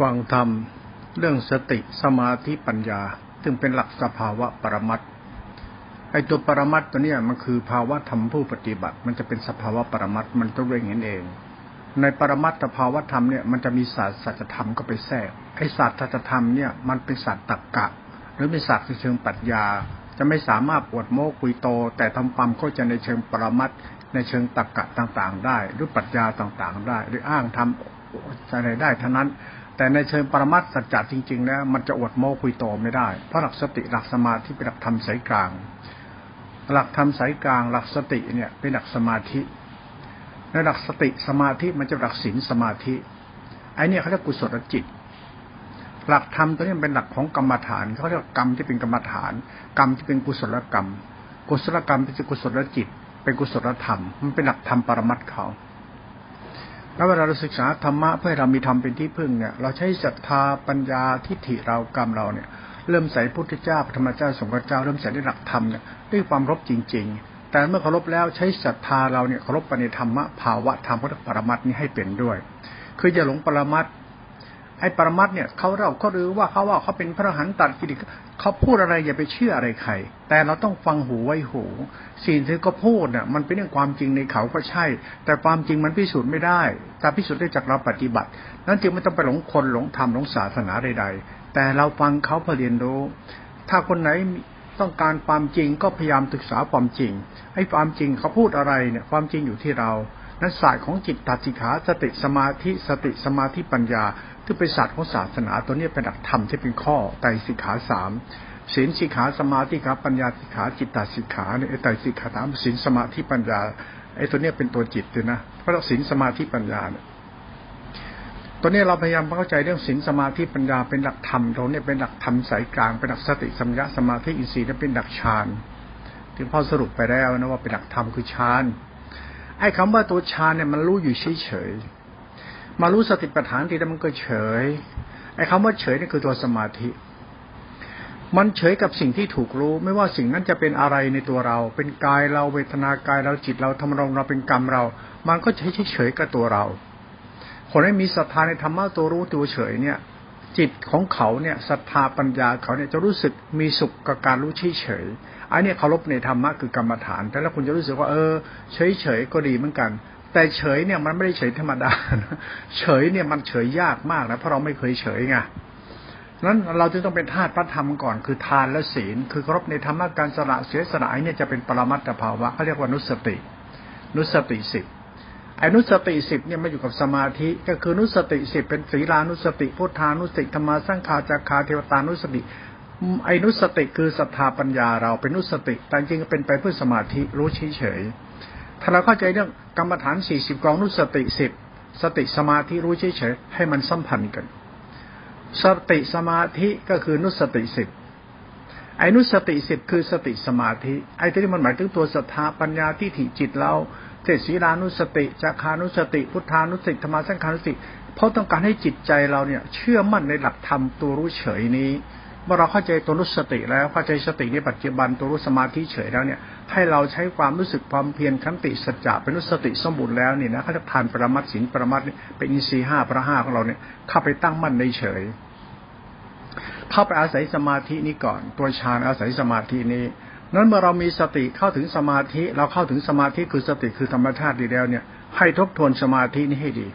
ฟังธรรม เรื่องสติสมาธิปัญญา ซึ่งเป็นหลักสภาวะปรมัตไอตัวปรมัตตัวเนี้ยมันคือภาวะธรรมผู้ปฏิบัติ มันจะเป็นสภาวะปรมัตมันต้องเร่งเห็นเอง ในปรมัตถภาวะธรรมเนี่ยมันจะมีศาสตร์สัจธรรมก็ไปแทรกไอศาสตร์สัจธรรมเนี่ยมันเป็นศาสตร์ตรรกะ หรือเป็นศาสตร์เชิงปรัชญา จะไม่สามารถปวดโม้คุยโต แต่ทำความเข้าใจในเชิงปรมัตในเชิงตรรกะต่างๆ ได้ หรือปรัชญาต่างๆ ได้ หรืออ้างทำอะไรได้เท่านั้น แต่ในเชิงปรมัตสัจจะจริงๆแล้วมันจะอดโม้คุยโตไม่ได้ เพราะหลักสติหลักสมาธิเป็นหลักธรรมสายกลาง หลักธรรมสายกลาง หลักสติเนี่ยเป็นหลักสมาธิในหลักสติสมาธิมันจะหลักศีลสมาธิไอ้นี่เขาเรียกกุศลจิต หลักธรรมตัวนี้เป็นหลักของกรรมฐานเขาเรียกกรรมที่เป็นกรรมฐาน กรรมที่เป็นกุศลกรรม กุศลกรรมเป็นกุศลจิต เป็นกุศลธรรม มันเป็นหลักธรรมปรมัตเขา แล้วเวลาเราศึกษาธรรมะเพื่อเรามีธรรมเป็นที่พึ่งเนี่ยเราใช้ศรัทธาปัญญาทิฏฐิเรากรรมเราเนี่ย เริ่มใส่พุทธเจ้าธรรมเจ้าสงฆ์เจ้า เริ่มใส่ในหลักธรรมเนี่ยด้วยความรบจริง ๆ แต่เมื่อเคารพแล้วใช้ศรัทธาเราเนี่ยเคารพไปในธรรมะภาวะธรรมพุทธปรมัตนี้ให้เป็นด้วย คืออย่าหลงปรมัต ไอ้ปรมัตเนี่ยเขาเราเขารู้ว่าเขาว่าเขาเป็นพระหันตัดกิริเขาพูดอะไรอย่าไปเชื่ออะไรใคร แต่เราต้องฟังหูไว้หูสิ่งที่เขาพูดเนี่ยมันเป็นเรื่องความจริงในเขาก็ใช่ แต่ความจริงมันพิสูจน์ไม่ได้แต่พิสูจน์ได้จากเราปฏิบัติ นั้นจึงไม่ต้องไปหลงคนหลงธรรมหลงศาสนาใด ๆ แต่เราฟังเขาเพื่อเรียนรู้ ถ้าคนไหนต้องการความจริงก็พยายามศึกษาความจริงให้ความจริงเขาพูดอะไรเนี่ยความจริงอยู่ที่เรานั้นศาสตร์ของจิตตัดสิขาสติสมาธิสติสมาธิปัญญา ที่เป็นศาสตร์ของศาสนาตัวนี้เป็นหลักธรรมที่เป็นข้อไตรสิกขาสามศีลสิกขาสมาธิขาปัญญาสิกขาจิตตสิกขาเนี่ยไตรสิกขาสามศีลสมาธิปัญญาไอ้ตัวนี้เป็นตัวจิตเลยนะเพราะเราศีลสมาธิปัญญาเนี่ยตัวนี้เราพยายามเข้าใจเรื่องศีลสมาธิปัญญาเป็นหลักธรรมตรงนี้เป็นหลักธรรมสายกลางเป็นหลักสติสัมยาสมาธิอินทรีย์และเป็นหลักฌานที่พ่อสรุปไปแล้วนะว่าเป็นหลักธรรมคือฌานไอ้คำว่าตัวฌานเนี่ยมันรู้อยู่เฉยๆ มารู้สติปัฏฐานทีแล้วมันก็เฉยไอ้คำว่าเฉยนี่คือตัวสมาธิ มันเฉยกับสิ่งที่ถูกรู้ ไม่ว่าสิ่งนั้นจะเป็นอะไรในตัวเรา เป็นกายเราเวทนากายเราจิตเราธรรมรงเราเป็นกรรมเรา มันก็เฉยเฉยกับตัวเรา คนที่มีศรัทธาในธรรมะตัวรู้ตัวเฉยเนี่ย จิตของเขาเนี่ยศรัทธาปัญญาเขาเนี่ยจะรู้สึกมีสุขกับการรู้เฉยเฉยอันนี้เคารพในธรรมะคือกรรมฐาน แต่แล้วคุณจะรู้สึกว่าเออเฉยเฉยก็ดีเหมือนกัน แต่เฉยเนี่ยมันไม่ได้เฉยธรรมดา เฉยเนี่ยมันเฉยยากมากนะเพราะเราไม่เคยเฉยไงนั้นเราจึงต้องเป็นธาตุพระธรรมก่อนคือทานและศีล คือเคารพในธรรมะการสละเสียสละเนี่ยจะเป็นปรมัตถภาวะเขาเรียกว่านุสติ นุสติสิบไอ้นุสติสิบเนี่ยมาอยู่กับสมาธิก็คือนุสติสิบเป็นศีลานุสติพุทธานุสติธรรมาสังขาจักขาเทวตานุสติไอ้นุสติคือศรัทธาปัญญาเราเป็นนุสติแต่จริงเป็นไปเพื่อสมาธิรู้เฉยๆ ถ้าเราเข้าใจเรื่องกรรมฐานสี่สิบกองนุสติสิบสติสมาธิรู้เฉยๆให้มันสัมพันธ์กัน สติสมาธิก็คือนุสติสิบไอ้นุสติสิบคือสติสมาธิไอ้ที่มันหมายถึงตัวศรัทธาปัญญาที่ถิจิตเราเจศีลานุสติจักานุสติ พุทธานุสติธรรมาสังขานุสติเพราะต้องการให้จิตใจเราเนี่ย เชื่อมั่นในหลักธรรมตัวรู้เฉยนี้เมื่อเราเข้าใจตัวรู้สติแล้วเข้าใจสติในปัจจุบันตัวรู้สมาธิเฉยแล้วเนี่ย ให้เราใช้ความรู้สึกความเพียรขันติสัจจะเป็นรู้สติสมบูรณ์แล้วนี่นะเขาจะทานปรมัตสินปรมัตเป็นอินทรีห้าพระห้าของเราเนี่ยเข้าไปตั้งมั่นในเฉยเข้าไปอาศัยสมาธินี้ก่อน ตัวฌานอาศัยสมาธินี้นั้นเมื่อเรามีสติเข้าถึงสมาธิ เราเข้าถึงสมาธิคือสติคือธรรมชาติดีแล้วเนี่ย ให้ทบทวนสมาธินี้ให้ดี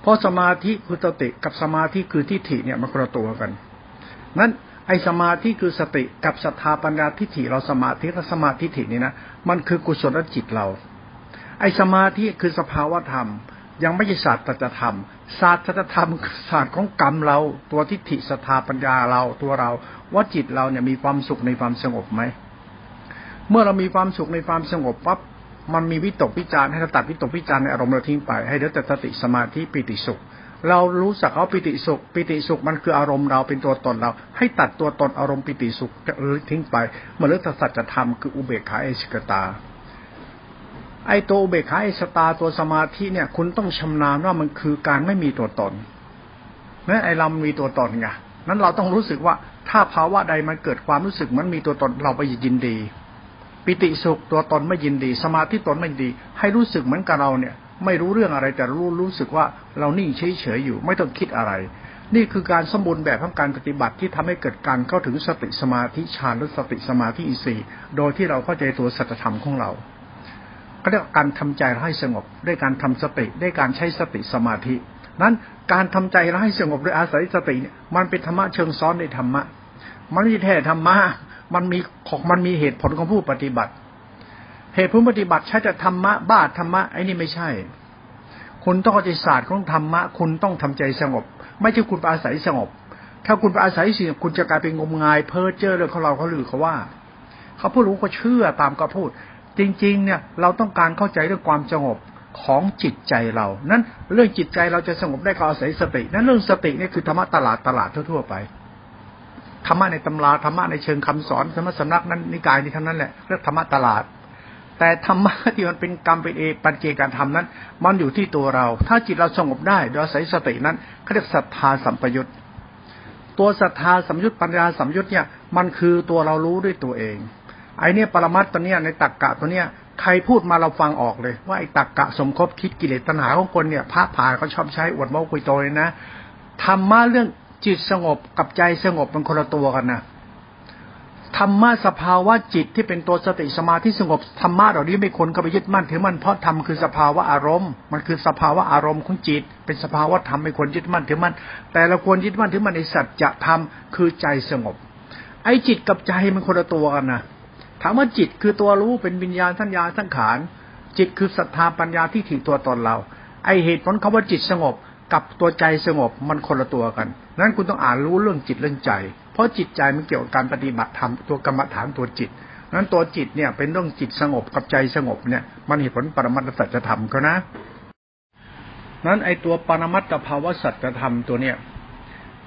เพราะสมาธิคือสติกับสมาธิคือทิฏฐิเนี่ยมันกระตัวกันนั้น ไอสมาธิคือสติกับศรัทธาปัญญาทิฏฐิเราสมาธิและสมาธิฐินี่นะมันคือกุศลจิตเรา ไอสมาธิคือสภาวธรรม ยังไม่ใช่ศาสตร์ตธรรม ศาสตร์ตธรรมศาสตร์ของกรรมเรา ตัวทิฏฐิศรัทธาปัญญาเราตัวเรา ว่าจิตเราเนี่ยมีความสุขในความสงบไหมเมื่อเรามีความสุขในความสงบปั๊บมันมีวิตกวิจารให้เราตัดวิตกวิจารในอารมณ์เราทิ้งไป ให้เหลือแต่สติสมาธิปิติสุข เรารู้สักเขาปิติสุข ปิติสุขมันคืออารมณ์เราเป็นตัวตนเรา ให้ตัดตัวตนอารมณ์ปิติสุขหรือทิ้งไปเมื่อเรื่องสัจธรรมคืออุเบกขาเอชกตา ไอตัวอุเบกขาเอชตาตัวสมาธิเนี่ย คุณต้องชำนาญว่ามันคือการไม่มีตัวตนนั่นไอเรามีตัวตนไงนั้นเราต้องรู้สึกว่าถ้าภาวะใดมันเกิดความรู้สึกมันมีตัวตนเราไปยินดี ปิติสุขตัวตนไม่ยินดี สมาธิตนไม่ดี ให้รู้สึกเหมือนกับเราเนี่ย รู้เรื่องอะไรแต่รู้รู้สึกว่าเรานิ่งเฉยเฉยอยู่ ไม่ต้องคิดอะไร นี่คือการสมบูรณ์แบบของการปฏิบัติที่ทำให้เกิดการเข้าถึงสติสมาธิฌานหรือสติสมาธิอีสี่โดยที่เราเข้าใจตัวสัจธรรมของเราก็เรียกการทำใจให้สงบด้วยการทำสติด้วยการใช้สติสมาธิ นั้นการทำใจให้สงบโดยอาศัยสติเนี่ยมันเป็นธรรมะเชิงซ้อนในธรรมะ มันไม่ใช่แท้ธรรมะมันมีของมันมีเหตุผลของผู้ปฏิบัติ เหตุผลปฏิบัติใช้แต่ธรรมะบ้าธรรมะไอ้นี่ไม่ใช่ คุณต้องเข้าใจศาสตร์ของธรรมะ คุณต้องทำใจสงบ ไม่ใช่คุณไปอาศัยสงบ ถ้าคุณไปอาศัยสิ่งคุณจะกลายเป็นงมงาย เพ้อเจ้อเรื่องของเราเขาลือเขาว่า เขาพูดรู้ก็เชื่อตามก็พูด จริง ๆ เนี่ยเราต้องการเข้าใจเรื่องความสงบของจิตใจเรา นั้นเรื่องจิตใจเราจะสงบได้ก็อาศัยสติ นั้นเรื่องสตินี่คือธรรมะตลาดตลาดทั่วๆไป ธรรมะในตำราธรรมะในเชิงคำสอนธรรมะสำนักนั้นนิกายนี้ทั้งนั้นแหละเรียกธรรมะตลาด แต่ธรรมะที่มันเป็นกรรมเป็นเอปัจเจการทำนั้น มันอยู่ที่ตัวเรา ถ้าจิตเราสงบได้โดยอาศัยสตินั้นเขาเรียกศรัทธาสัมปยุตตัวศรัทธาสัมยุตปัญญาสัมยุตเนี่ยมันคือตัวเรารู้ด้วยตัวเอง ไอเนี่ยปรมัตตัวเนี้ยในตักกะตัวเนี้ยใครพูดมาเราฟังออกเลย ว่าไอ้ตักกะสมคบคิดกิเลสตัณหาของคนเนี่ยพระผ่าเขาชอบใช้อวดเมาคุยโตเลยนะธรรมะเรื่องจิตสงบกับใจสงบเป็นคนละตัวกันนะ ธรรมะสภาวะจิตที่เป็นตัวสติสมาธิสงบธรรมะเหล่านี้ไม่คนเข้าไปยึดมั่นถือมั่นเพราะธรรมคือสภาวะอารมณ์ มันคือสภาวะอารมณ์ของจิต เป็นสภาวะธรรมไม่ควรยึดมั่นถือมั่นแต่เราควรยึดมั่นถือมั่นในสัจธรรมคือใจสงบ ไอ้จิตกับใจมันคนละตัวกันนะถามว่าจิตคือตัวรู้เป็นวิญญาณทัญญาสังขารจิตคือศรัทธาปัญญาที่ถี่ตัวตนเรา ไอเหตุผลคาว่าจิตสงบ กับตัวใจสงบมันคนละตัวกันนั้นคุณต้องอ่านรู้เรื่องจิตเรื่องใจเพราะจิตใจมันเกี่ยวกับการปฏิบัติธรรมตัวกรรมฐานตัวจิตนั้นตัวจิตเนี่ยเป็นเรื่องจิตสงบกับใจสงบเนี่ยมันเหตุผลปรมัตถสัจธรรมเขานะนั้นไอตัวปรมัตถภาวะสัจธรรมตัวเนี่ย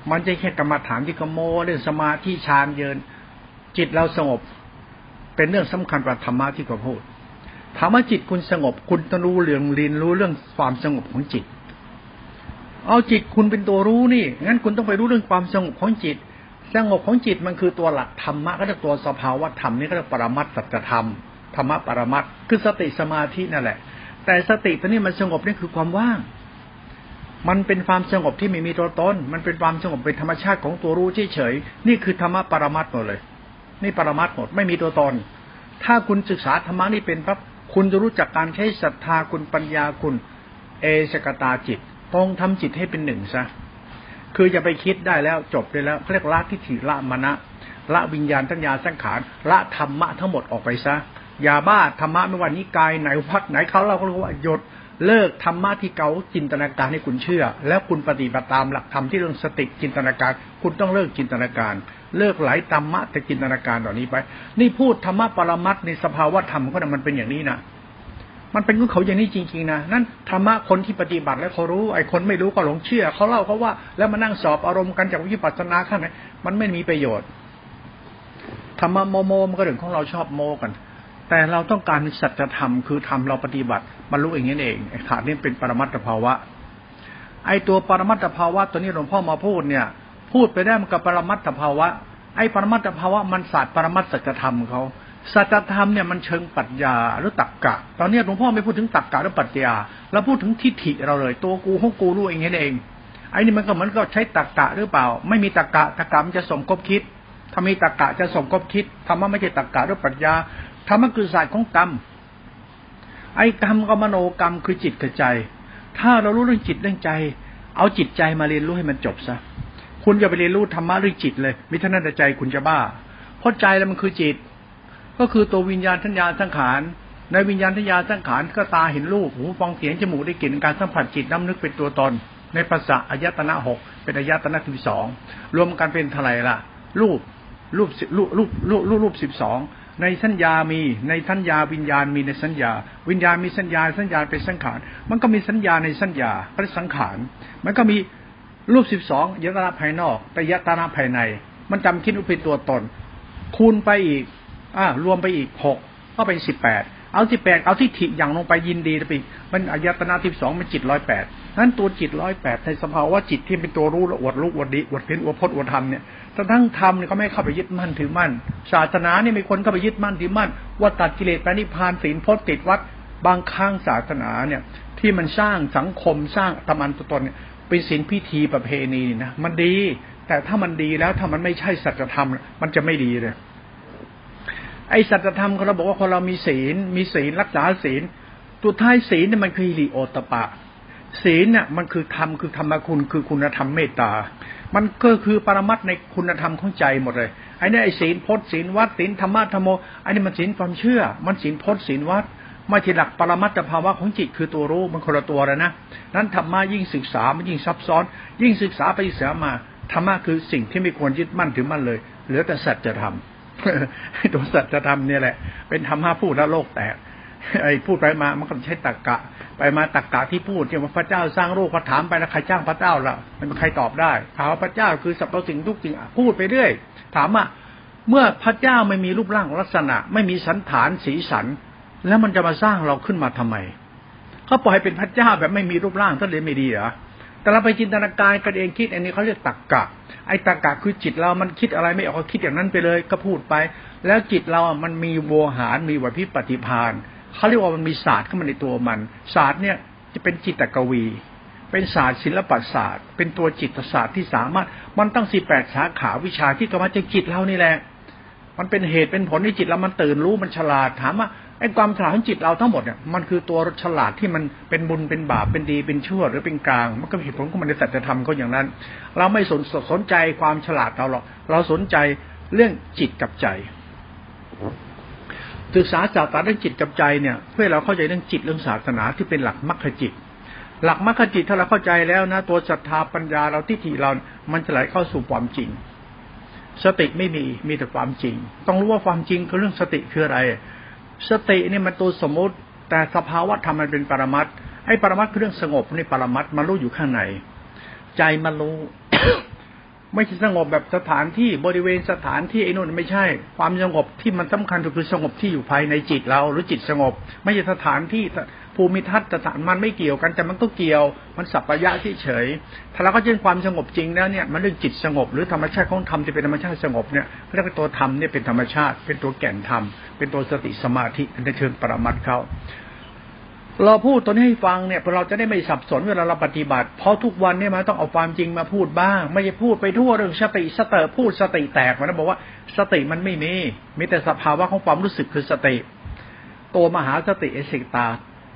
มันจะแค่กรรมฐานที่กโมเรื่องสมาธิฌานเยิน จิตเราสงบ เป็นเรื่องสำคัญกว่าธรรมะที่เขาพูดถามว่าจิตคุณสงบ คุณต้องรู้เรื่องเรียนรู้เรื่องความสงบของจิต เอาจิตคุณเป็นตัวรู้นี่งั้นคุณต้องไปรู้เรื่องความสงบของจิต สงบของจิตมันคือตัวหลักธรรมะก็จะตัวสภาวะธรรมนี่ก็จะปรมัตสัจธรรมธรรมะปรมัตคือสติสมาธินั่นแหละ แต่สติตัวนี้มันสงบนี่คือความว่าง มันเป็นความสงบที่ไม่มีตัวตน มันเป็นความสงบเป็นธรรมชาติของตัวรู้เฉยๆนี่คือธรรมะปรมัตหมดเลย นี่ปรมัตหมดไม่มีตัวตน ถ้าคุณศึกษาธรรมะนี่เป็นปั๊บคุณจะรู้จักการใช้ศรัทธาคุณปัญญาคุณ เอสกตาจิตตรงทำจิตให้เป็นหนึ่งซะ คือจะไปคิดได้แล้วจบไปแล้วเรียกละทิฏฐิละมณะละวิญญาณทัญญาสังขารละธรรมะทั้งหมดออกไปซะอย่าบ้าธรรมะไม่ว่านิกายไหนพักไหนเขาเราก็รู้ว่าหยดเลิกธรรมะที่เกาจินตนาการให้คุณเชื่อ แล้วคุณปฏิบัติตามหลักธรรมที่เรื่องสติจินตนาการ คุณต้องเลิกจินตนาการ เลิกไหลธรรมะแต่จินตนาการเหล่านี้ไป นี่พูดธรรมะปรมัตในสภาวะธรรมก็มันเป็นอย่างนี้นะ มันเป็นของเขาอย่างนี้จริง ๆนะนั่นธรรมะคนที่ปฏิบัติแล้วเขารู้ไอ้คนไม่รู้ก็หลงเชื่อเขาเล่าเขาว่า แล้วมานั่งสอบอารมณ์กันจากวิปัสสนาข้างไหนมันไม่มีประโยชน์ธรรมะโมโมมันก็เรื่องของเราชอบโมกัน แต่เราต้องการสัจธรรมคือทำเราปฏิบัติบรรลุอย่างนี้เองไอ้ขาดนี่เป็นปรมัตถภาวะ ไอ้ตัวปรมัตถภาวะ ตัวนี้หลวงพ่อมาพูดเนี่ย พูดไปได้มันกับปรมัตถภาวะไอ้ปรมัตถภาวะมันศาสตร์ปรมัตสัจธรรมเขา สัจธรรมเนี่ยมันเชิงปรัชญาหรือตักกะ ตอนนี้หลวงพ่อไม่พูดถึงตักกะหรือปรัชญาเราพูดถึงทิฏฐิเราเลย ตัวกูของกูรู้เองเอง ไอ้นี่มันก็เหมือนก็ใช้ตักกะหรือเปล่า ไม่มีตักกะตักกะมันจะสมกบคิดถ้ามีตักกะจะสมกบคิดธรรมะไม่ใช่ตักกะหรือปรัชญาธรรมะคือศาสตร์ของกรรม ไอ้กรรมกับมโนกรรมคือจิตกับใจ ถ้าเรารู้เรื่องจิตเรื่องใจ เอาจิตใจมาเรียนรู้ให้มันจบซะคุณจะไปเรียนรู้ธรรมะเรื่องจิตเลยมิท่านั้นใจคุณจะบ้าเพราะใจแล้วมันคือจิต ก็คือตัววิญญาณทัญญาสังขาร ในวิญญาณทัญญาสังขารก็ตาเห็นรูปหูฟังเสียงจมูกได้กลิ่นการสัมผัสจิตน้ำนึกเป็นตัวตน ในภาษาอายตนะหกเป็นอายตนะที่สองรวมกันเป็นเท่าไหร่ล่ะ รูปรูปรูปรูปรูปรูปสิบสองในสัญญามีในสัญญาวิญญาณมีในสัญญา วิญญาณมีสัญญาสัญญาเป็นสังขาร มันก็มีสัญญาในสัญญาเป็นสังขาร มันก็มีรูปสิบสองยตนาภายนอกแต่ยตนาภายใน มันจำคิดว่าเป็นตัวตน คูณไปอีก อ่ารวมไปอีกหกก็เป็นสิบแปดเอาสิบแปดเอาที่ถิอย่างลงไปยินดีไปมันอายตนาที่สองมันจิตร้อยแปดนั้นตัวจิตร้อยแปดในสภาวะจิตที่เป็นตัวรู้ละอวดรู้อวดดีอวดเพ้นอวดพจน์อวดธรรมเนี่ยทั้งธรรมเนี่ยก็ไม่เข้าไปยึดมั่นถือมั่นศาสนาเนี่ยมีคนเข้าไปยึดมั่นถือมั่นว่าตัดกิเลสไปนิพพานศีลพจน์ติดวัดบางครั้งศาสนาเนี่ย ที่มันสร้างสังคมสร้างตมันตัวตนเนี่ยเป็นศีลพิธีประเพณีนะมันดี แต่ถ้ามันดีแล้วถ้ามันไม่ใช่สัจธรรมมันจะไม่ดีเลย ไอสัจธรรมเขาเราบอกว่าคนเรามีศีล มีศีลรักษาศีลตัวท้ายศีลเนี่ยมันคือหิริโอตปะ ศีลเนี่ยมันคือธรรมคือธรรมคุณคือคุณธรรมเมตตา มันก็คือปรมัตในคุณธรรมของใจหมดเลยไอ้นี่ไอ้ศีลพจน์ศีลวัดศีลธรรมะธรรมโมไอ้นี่มันศีลความเชื่อ มันศีลพจน์ศีลวัดไม่ที่หลักปรมัตถภาวะของจิตคือตัวรู้มันคนละตัวแล้วนะนั้นธรรมะยิ่งศึกษามันยิ่งซับซ้อน ยิ่งศึกษาไปศึกษามาธรรมะคือสิ่งที่ไม่ควรยึดมั่นถือมั่นเลย เหลือแต่สัจธรรม ตัวสัจธรรมเนี่ยแหละ เป็นธรรมะพูดแล้วโลกแตกไอ้พูดไปมามันก็ใช้ตรกกะ ไปมาตรกกะที่พูดที่ยว่าพระเจ้าสร้างโลกพอถามไปแล้วใครจ้างพระเจ้าล่ะมันใครตอบได้ถามว่าพระเจ้าคือสรรพสิ่งทุกสิ่งพูดไปเรื่อย ถามว่าเมื่อพระเจ้าไม่มีรูปร่างลักษณะ ไม่มีสันฐานสีสัน แล้วมันจะมาสร้างเราขึ้นมาทำไมเขาปล่อยเป็นพระเจ้าแบบไม่มีรูปร่างท่านเลยไม่ดีเหรอ แต่เราไปจินตนาการกันเองคิด อันนี้เขาเรียกตักกะ ไอ้ตักกะคือจิตเรามันคิดอะไรไม่ออกก็คิดอย่างนั้นไปเลย ก็พูดไป แล้วจิตเรามันมีโวหารมีวิพิปฏิพานเขาเรียกว่ามันมีศาสตร์ขึ้นมาในตัวมัน ศาสตร์เนี่ยจะเป็นจิตตกวี เป็นศาสตร์ศิลปศาสตร์ เป็นตัวจิตศาสตร์ที่สามารถ มันตั้งสี่แปดสาขาวิชาที่กำลังจะจิตเรานี่แหละมันเป็นเหตุเป็นผลที่จิตเรามันตื่นรู้มันฉลาดถามว่า ไอ้ความฉลาดของจิตเราทั้งหมดเนี่ยมันคือตัวฉลาดที่มันเป็นบุญเป็นบาปเป็นดีเป็นชั่วหรือเป็นกลาง มันก็เหตุผลของมันในสัจธรรมก็อย่างนั้น เราไม่สนสนใจความฉลาดเราหรอกเราสนใจเรื่องจิตกับใจ ศึกษาศาสตร์เรื่องจิตกับใจเนี่ย เพื่อเราเข้าใจเรื่องจิตเรื่องศาสนาที่เป็นหลักมรรคจิต หลักมรรคจิตถ้าเราเข้าใจแล้วนะ ตัวศรัทธาปัญญาเราทิฏฐิเรา มันจะไหลเข้าสู่ความจริงสติไม่มีมีแต่ความจริง ต้องรู้ว่าความจริงคือเรื่องสติคืออะไร สตินี่มันตัวสมมติ แต่สภาวะธรรมมันเป็นปรมัตไอ้ปรมัตคือเรื่องสงบนี่ปรมัตมันรู้อยู่ข้างในใจมันรู้ ไม่ใช่สงบแบบสถานที่บริเวณสถานที่ไอ้นู่นไม่ใช่ ความสงบที่มันสำคัญคือสงบที่อยู่ภายในจิตเราหรือจิตสงบ ไม่ใช่สถานที่ ภูมิทัศน์สถานมันไม่เกี่ยวกันแต่มันก็เกี่ยว มันสัปปายะที่เฉย ถ้าเราก็เช่นความสงบจริงแล้วเนี่ยมันเรื่องจิตสงบ หรือธรรมชาติของธรรมจะเป็นธรรมชาติสงบเนี่ยเรียกว่าตัวธรรมเนี่ยเป็นธรรมชาติ เป็นตัวแก่นธรรม เป็นตัวสติสมาธิในเชิงปรมัตถ์เขาเราพูดตัวนี้ให้ฟังเนี่ยเราจะได้ไม่สับสนเวลาเราปฏิบัติ เพราะทุกวันเนี่ยมันต้องเอาความจริงมาพูดบ้าง ไม่ใช่พูดไปทั่วเรื่องสติสเตอร์พูดสติแตกมันบอกว่าสติมันไม่มีมีแต่สภาวะของความรู้สึกคือสติ ตัวมหาสติเอสิตา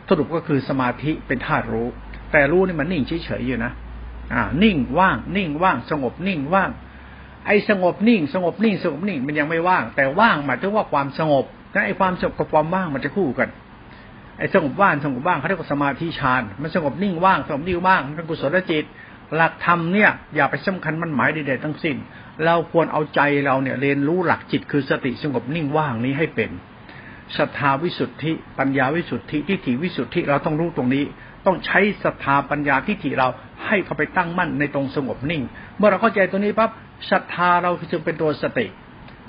สรุปก็คือสมาธิเป็นธาตุรู้ แต่รู้นี่มันนิ่งเฉยๆอยู่นะอ่า นิ่งว่าง นิ่งว่าง สงบนิ่งว่าง ไอ้สงบนิ่ง สงบนิ่ง สงบนิ่งมันยังไม่ว่าง แต่ว่างหมายถึงว่าความสงบแต่ไอ้ความสงบกับความว่างมันจะคู่กันไอ้สงบว่างสงบว่างเขาเรียกว่าสมาธิฌานมันสงบนิ่งว่างสงบนิ่งว่างมันเป็นกุศลจิต หลักธรรมเนี่ยอย่าไปสำคัญมันหมายใดๆทั้งสิ้น เราควรเอาใจเราเนี่ยเรียนรู้หลักจิตคือสติสงบนิ่งว่างนี้ให้เป็น ศรัทธาวิสุทธิ ปัญญาวิสุทธิทิฏฐิวิสุทธิเราต้องรู้ตรงนี้ ต้องใช้ศรัทธาปัญญาทิฏฐิเราให้เขาไปตั้งมั่นในตรงสงบนิ่ง เมื่อเราเข้าใจตรงนี้ปั๊บศรัทธาเราจึงเป็นตัวสติ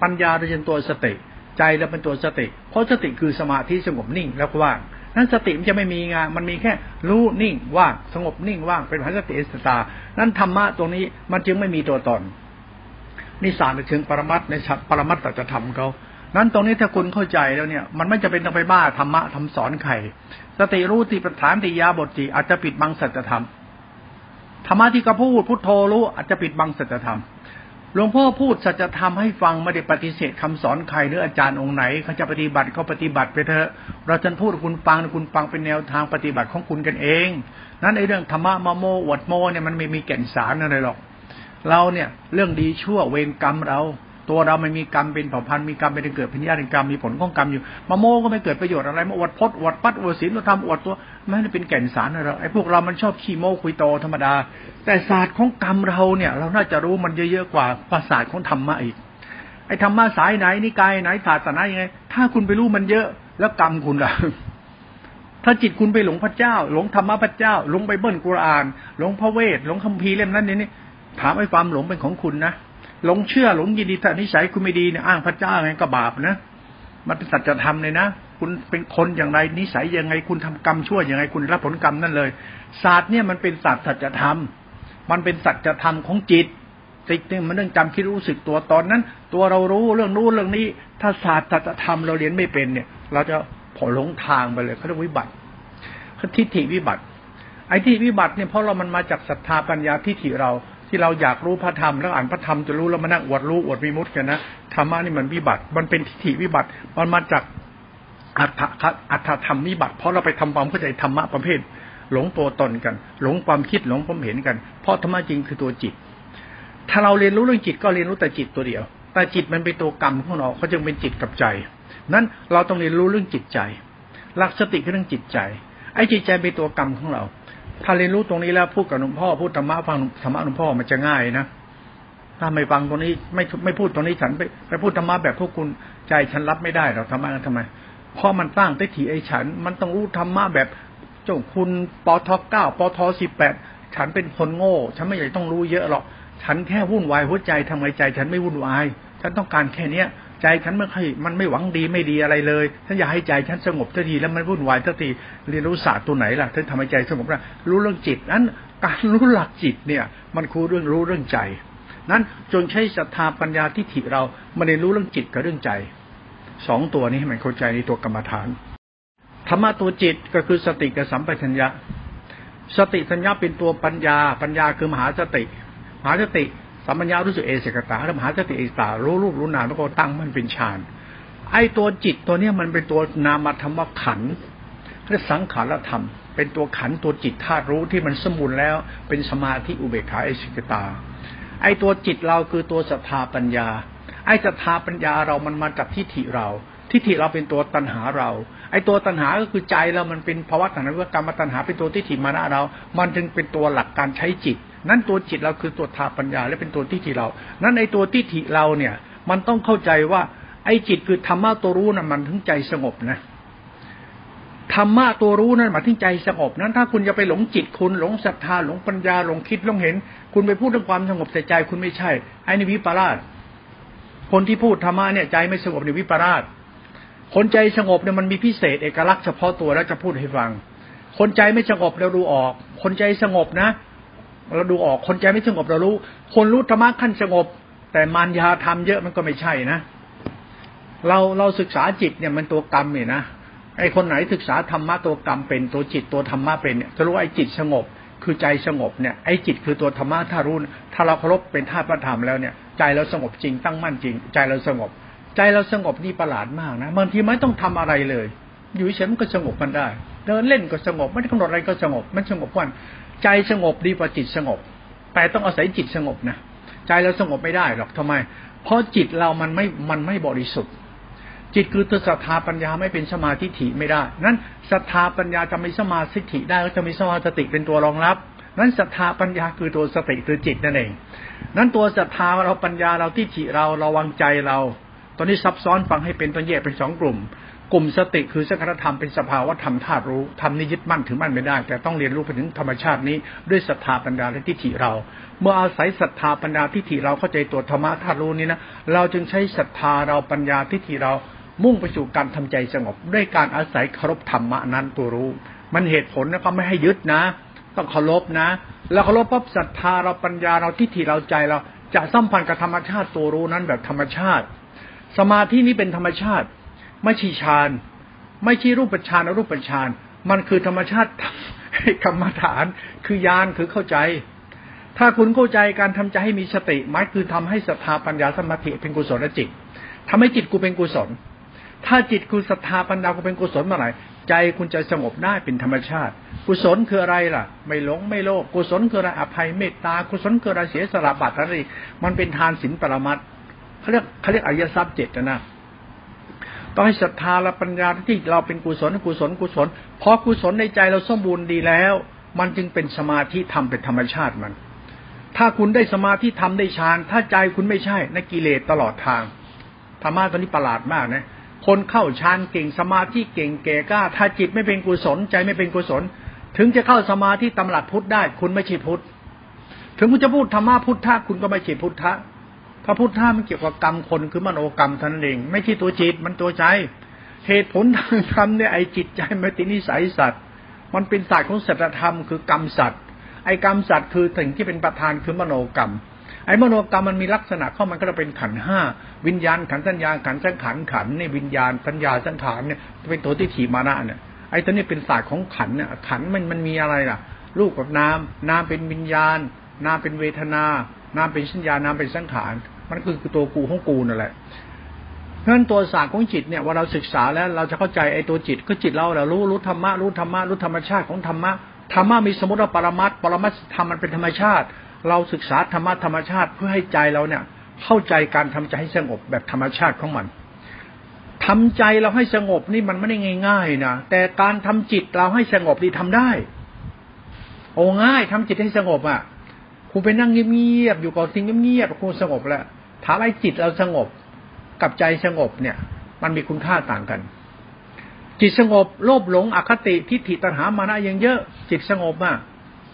ปัญญาเราจึงตัวสติ ใจเราเป็นตัวสติ เพราะสติคือสมาธิสงบนิ่งแล้วก็ว่างนั้นสติมันจะไม่มีงานมันมีแค่รู้นิ่งว่างสงบนิ่งว่างเป็นพัสติสตา นั้นธรรมะตรงนี้มันจึงไม่มีตัวตนนิสานในเชิงปรมัตในปรมัตตจะทำเขา นั้นตรงนี้ถ้าคุณเข้าใจแล้วเนี่ย มันไม่จะเป็นต้องไปบ้าธรรมะทำสอนใครสติรู้ติปัฏฐานติยาบทจีอาจจะปิดบังสัจธรรมธรรมะที่กระพูดพุทโธรู้อาจจะปิดบังสัจธรรมหลวงพ่อพูดสัจธรรมให้ฟังไม่ได้ปฏิเสธคำสอนใครหรืออาจารย์องค์ไหนเขาจะปฏิบัติเขาปฏิบัติไปเถอะเราจะพูดคุณฟังคุณฟังเป็นแนวทางปฏิบัติของคุณกันเอง นั้นในเรื่องธรรมะมโมอวดโมเนี่ยมันไม่มีแก่นสารอะไรหรอก เราเนี่ยเรื่องดีชั่วเวรกรรมเรา ตัวเราไม่มีกรรมเป็นเผ่าพันธุ์มีกรรมเป็นเกิดเป็นญาติกรรมมีผลของกรรมอยู่มาโมก็ไม่เกิดประโยชน์อะไรมาอวดพจน์อวดปัดอวดศีลเราทำอวดตัวไม่ได้เป็นแก่นสารอะไรไอ้พวกเรามันชอบขี้โม้คุยโตธรรมดา แต่ศาสตร์ของกรรมเราเนี่ย เราน่าจะรู้มันเยอะๆกว่าภาษาของธรรมะอีกไอ้ธรรมะสายไหนนิกายไหนศาสนายังไง ถ้าคุณไปรู้มันเยอะแล้วกรรมคุณล่ะถ้าจิตคุณไปหลงพระเจ้า หลงธรรมะพระเจ้า หลงไบเบิลกุรอาน หลงพระเวท หลงคัมภีร์เล่มนั้นนี่ถามไอ้ความหลงเป็นของคุณนะ หลงเชื่อหลงยินดีถ้านิสัยคุณไม่ดีเนี่ยอ้างพระเจ้าไงก็บาปนะมันเป็นสัจธรรมเลยนะคุณเป็นคนอย่างไรนิสัยยังไง คุณทำกรรมชั่วยังไงคุณรับผลกรรมนั่นเลยศาสตร์เนี่ยมันเป็นศาสตร์สัจธรรม มันเป็นสัจธรรมของจิตจิตเนี่ยมันเรื่องจำคิดรู้สึกตัวตอนนั้น ตัวเรารู้เรื่องรู้เรื่องนี้ ถ้าศาสตร์สัจธรรมเราเรียนไม่เป็นเนี่ย เราจะผลหลงทางไปเลยเขาเรียกวิบัติทิฏฐิวิบัติ ไอ้ที่วิบัติเนี่ยเพราะเรามันมาจากศรัทธาปัญญาทิฏฐิเรา ที่เราอยากรู้พระธรรมแล้วอ่านพระธรรมจะรู้แล้วมานั่งอวดรู้อวดวิมุตต์กันนะธรรมะนี่มันวิบัติ มันเป็นทิฏฐิวิบัติ มันมาจากอัตถอัตถธรรมวิบัติ เพราะเราไปทำความเข้าใจธรรมะประเภท หลงตัวตนกัน หลงความคิดหลงความเห็นกัน เพราะธรรมะจริงคือตัวจิต ถ้าเราเรียนรู้เรื่องจิตก็เรียนรู้แต่จิตตัวเดียว แต่จิตมันเป็นตัวกรรมของเราเขาจึงเป็นจิตกับใจ นั้นเราต้องเรียนรู้เรื่องจิตใจ หลักสติคือเรื่องจิตใจ ไอ้จิตใจเป็นตัวกรรมของเรา ถ้าเรียนรู้ตรงนี้แล้วพูดกับหลวงพ่อพูดธรรมะฟังธรรมะหลวงพ่อมันจะง่ายนะถ้าไม่ฟังตรงนี้ไม่ไม่พูดตรงนี้ฉันไปไปพูดธรรมะแบบพวกคุณใจฉันรับไม่ได้เราธรรมะทำไม เพราะมันตั้างได้ถีไอ้ฉัน มันต้องรู้ธรรมะแบบเจ้าคุณปทเก้าปทสิบแปดฉันเป็นคนโง่ ฉันไม่อยากต้องรู้เยอะหรอก ฉันแค่วุ่นวายหัวใจทำไมใจ ฉันไม่วุ่นวาย ฉันต้องการแค่เนี้ย ใจฉันไม่ค่อยมันไม่หวังดีไม่ดีอะไรเลยฉันอยากให้ใจฉันสงบทันทีแล้วมันวุ่นวายทันทีเรียนรู้ศาสตร์ตัวไหนล่ะถึงทำให้ใจสงบได้รู้เรื่องจิตนั้นการรู้หลักจิตเนี่ย มันคือเรื่องรู้เรื่องใจ นั้นจงใช้ศรัทธาปัญญาทิฏฐิเรามาเรียนรู้เรื่องจิตกับเรื่องใจสองตัวนี้ให้มันเข้าใจในตัวกรรมฐานธรรมะตัวจิตก็คือสติกับสัมปชัญญะ สติสัญญาเป็นตัวปัญญา ปัญญาคือมหาสติ มหาสติ สัมปัญญารู้สึกเอเสกตาแล้วมหาสติเอสตารู้รูปรู้นามแล้วก็ตั้งมันเป็นฌานไอ้ตัวจิตตัวเนี้ยมันเป็นตัวนามธรรมขันเรียกสังขารธรรม เป็นตัวขันตัวจิตธาตุรู้ที่มันสมุนแล้ว เป็นสมาธิอุเบกขาเอสิกตา ไอ้ตัวจิตเราคือตัวศรัทธาปัญญา ไอ้ศรัทธาปัญญาเรามันมาจากทิฏฐิเรา ทิฏฐิเราเป็นตัวตัณหาเรา ไอ้ตัวตัณหาก็คือใจเรามันเป็นภาวะตัณหาว่ากรรมตัณหาเป็นตัวทิฏฐิมานะเรา มันจึงเป็นตัวหลักการใช้จิต นั้นตัวจิตเราคือตัวทาปัญญา และเป็นตัวทิฏฐิเรา นั้นในตัวทิฏฐิเราเนี่ย มันต้องเข้าใจว่า ไอ้จิตคือธรรมะตัวรู้นะ่ะมันถึงใจสงบนะธรรมะตัวรู้นั่นหมายถึงใจสงบนั้น ถ้าคุณจะไปหลงจิตคุณหลงศรัทธาหลงปัญญาหลงคิดหลงเห็น คุณไปพูดเรื่องความสงบแต่ใจคุณไม่ใช่ไอ้นี่วิปลาสคนที่พูดธรรมะเนี่ยใจไม่สงบในวิปลาสคนใจสงบเนี่ยมันมีพิเศษเอกลักษณ์เฉพาะตัวแล้วจะพูดให้ฟัง คนใจไม่สงบเราดูออก คนใจสงบนะ เราดูออกคนใจไม่สงบเรารู้ คนรู้ธรรมะขั้นสงบ แต่มารยาทำเยอะมันก็ไม่ใช่นะ เราเราศึกษาจิตเนี่ยมันตัวกรรมเนี่ยนะไอ้คนไหนศึกษาธรรมะตัวกรรมเป็นตัวจิตตัวธรรมะเป็นเนี่ยจะรู้ไอ้จิตสงบ คือใจสงบเนี่ยไอ้จิตคือตัวธรรมะถ้ารู้ถ้าเราเคารพเป็นธาตุพระธรรมแล้วเนี่ย ใจเราสงบจริงตั้งมั่นจริง ใจเราสงบ ใจเราสงบนี่ประหลาดมากนะบางทีไม่ต้องทำอะไรเลย อยู่เฉยมันก็สงบมันได้ เดินเล่นก็สงบไม่ได้กำหนดอะไรก็สงบมันสงบวัน ใจสงบดีกว่าจิตสงบ แต่ต้องอาศัยจิตสงบนะใจเราสงบไม่ได้หรอกทำไม เพราะจิตเรามันไม่มันไม่บริสุทธิ์ จิตคือตัวศรัทธาปัญญาไม่เป็นสมาธิฐิไม่ได้นั้นศรัทธาปัญญาจะมีสมาธิฐิได้ก็จะมีสมาสติเป็นตัวรองรับนั้นศรัทธาปัญญาคือตัวสติคือจิตนั่นเอง นั้นตัวศรัทธาเราปัญญาเราที่จิเราเราวางใจเรา ตอนนี้ซับซ้อนฟังให้เป็นตัวแยกเป็นสองกลุ่ม กลุ่มสติคือสังขารธรรมเป็นสภาวะธรรมธาตุรู้ธรรมนี้ยึดมั่นถือมั่นไม่ได้ แต่ต้องเรียนรู้ไปถึงธรรมชาตินี้ด้วยศรัทธาปัญญาและทิฏฐิเรา เมื่ออาศัยศรัทธาปัญญาทิฏฐิเราเข้าใจตัวธรรมะธาตุรู้นี้นะเราจึงใช้ศรัทธาเราปัญญาทิฏฐิเรามุ่งไปสู่การทำใจสงบ ด้วยการอาศัยเคารพธรรมะนั้นตัวรู้ มันเหตุผลนะเขาไม่ให้ยึดนะ ต้องเคารพนะ แล้วเคารพปั๊บศรัทธาเราปัญญาเราทิฏฐิเราใจเราจะสัมพันธ์กับธรรมชาติตัวรู้นั้นแบบธรรมชาติ สมาธินี้เป็นธรรมชาติ ไม่ชีฌานไม่ใช่รูปฌานอรูปฌานมันคือธรรมชาติกรรมฐานคือยานคือเข้าใจ ถ้าคุณเข้าใจการทำใจให้มีสติหมายคือทำให้ศรัทธาปัญญาสมาธิเป็นกุศลจิตทำให้จิตกูเป็นกุศล ถ้าจิตคุณศรัทธาปัญญากูเป็นกุศลเมื่อไหร่ใจคุณจะสงบได้เป็นธรรมชาติ กุศลคืออะไรล่ะ ไม่หลงไม่โลภกุศลคืออะไรอภัยเมตตากุศลคืออะไรเสียสละบาตรอะไรมันเป็นทานศีลปรมัตเขาเรียกเขาเรียกอริยทรัพย์เจ็ดนะ ต้องให้ศรัทธาและปัญญาที่เราเป็นกุศลกุศลกุศลพอกุศลในใจเราสมบูรณ์ดีแล้ว มันจึงเป็นสมาธิธรรมเป็นธรรมชาติมัน ถ้าคุณได้สมาธิธรรมได้ฌาน ถ้าใจคุณไม่ใช่นกิเลสตลอดทางธรรมะตอนนี้ประหลาดมากนะคนเข้าฌานเก่งสมาธิเก่งแก่กล้า ถ้าจิตไม่เป็นกุศล ใจไม่เป็นกุศล ถึงจะเข้าสมาธิตำหลักพุทธได้ คุณไม่ใช่พุทธถึงคุณจะพูดธรรมะพุทธะคุณก็ไม่ใช่พุทธะ พระพุทธะมันเกี่ยวกับกรรมคนคือมโนกรรมท่านเอง ไม่ใช่ตัวจิตมันตัวใจ เหตุผลทางธรรมเนี่ยไอ้จิตใจมันตินิสัยสัตว์ มันเป็นศาสตร์ของศัตธรรมคือกรรมสัตว์ไอ้กรรมสัตว์คือสิ่งที่เป็นประธานคือมโนกรรมไอ้มโนกรรมมันมีลักษณะเข้ามันก็จะเป็นขันห้าวิญญาณขันสัญญาขันสังขันขันในวิญญาณสัญญาสังขารเนี่ยเป็นตัวที่ถีมานะเนี่ยไอ้ตัวนี้เป็นศาสตร์ของขันเนี่ยขันมันมันมีอะไรล่ะรูปกับนามนามเป็นวิญญาณ นามเป็นเวทนา นามเป็นสัญญานามเป็นสังขาร มันคือตัวกูของกูนั่นแหละเพราะฉะนั้นตัวศาสตร์ของจิตเนี่ยว่าเราศึกษาแล้วเราจะเข้าใจไอ้ตัวจิตก็จิตเราแหละรู้รู้ธรรมะรู้ธรรมะรู้ธรรมชาติของธรรมะธรรมะมีสมมติว่าปรมัตปรมัตธรรมมันเป็นธรรมชาติ เราศึกษาธรรมะธรรมชาติเพื่อให้ใจเราเนี่ย เข้าใจการทำใจให้สงบแบบธรรมชาติของมันทำใจเราให้สงบนี่มันไม่ได้ง่ายๆนะแต่การทำจิตเราให้สงบนี่ทำได้โอ้ง่ายทำจิตให้สงบอะคุณไปนั่งเงียบๆอยู่กับสิ่งเงียบๆคุณสงบแล้ว ถ้าไอ้จิตเราสงบกับใจสงบเนี่ย มันมีคุณค่าต่างกัน จิตสงบโลภหลงอคติทิฏฐิตัณหามานะยังเยอะ จิตสงบอะ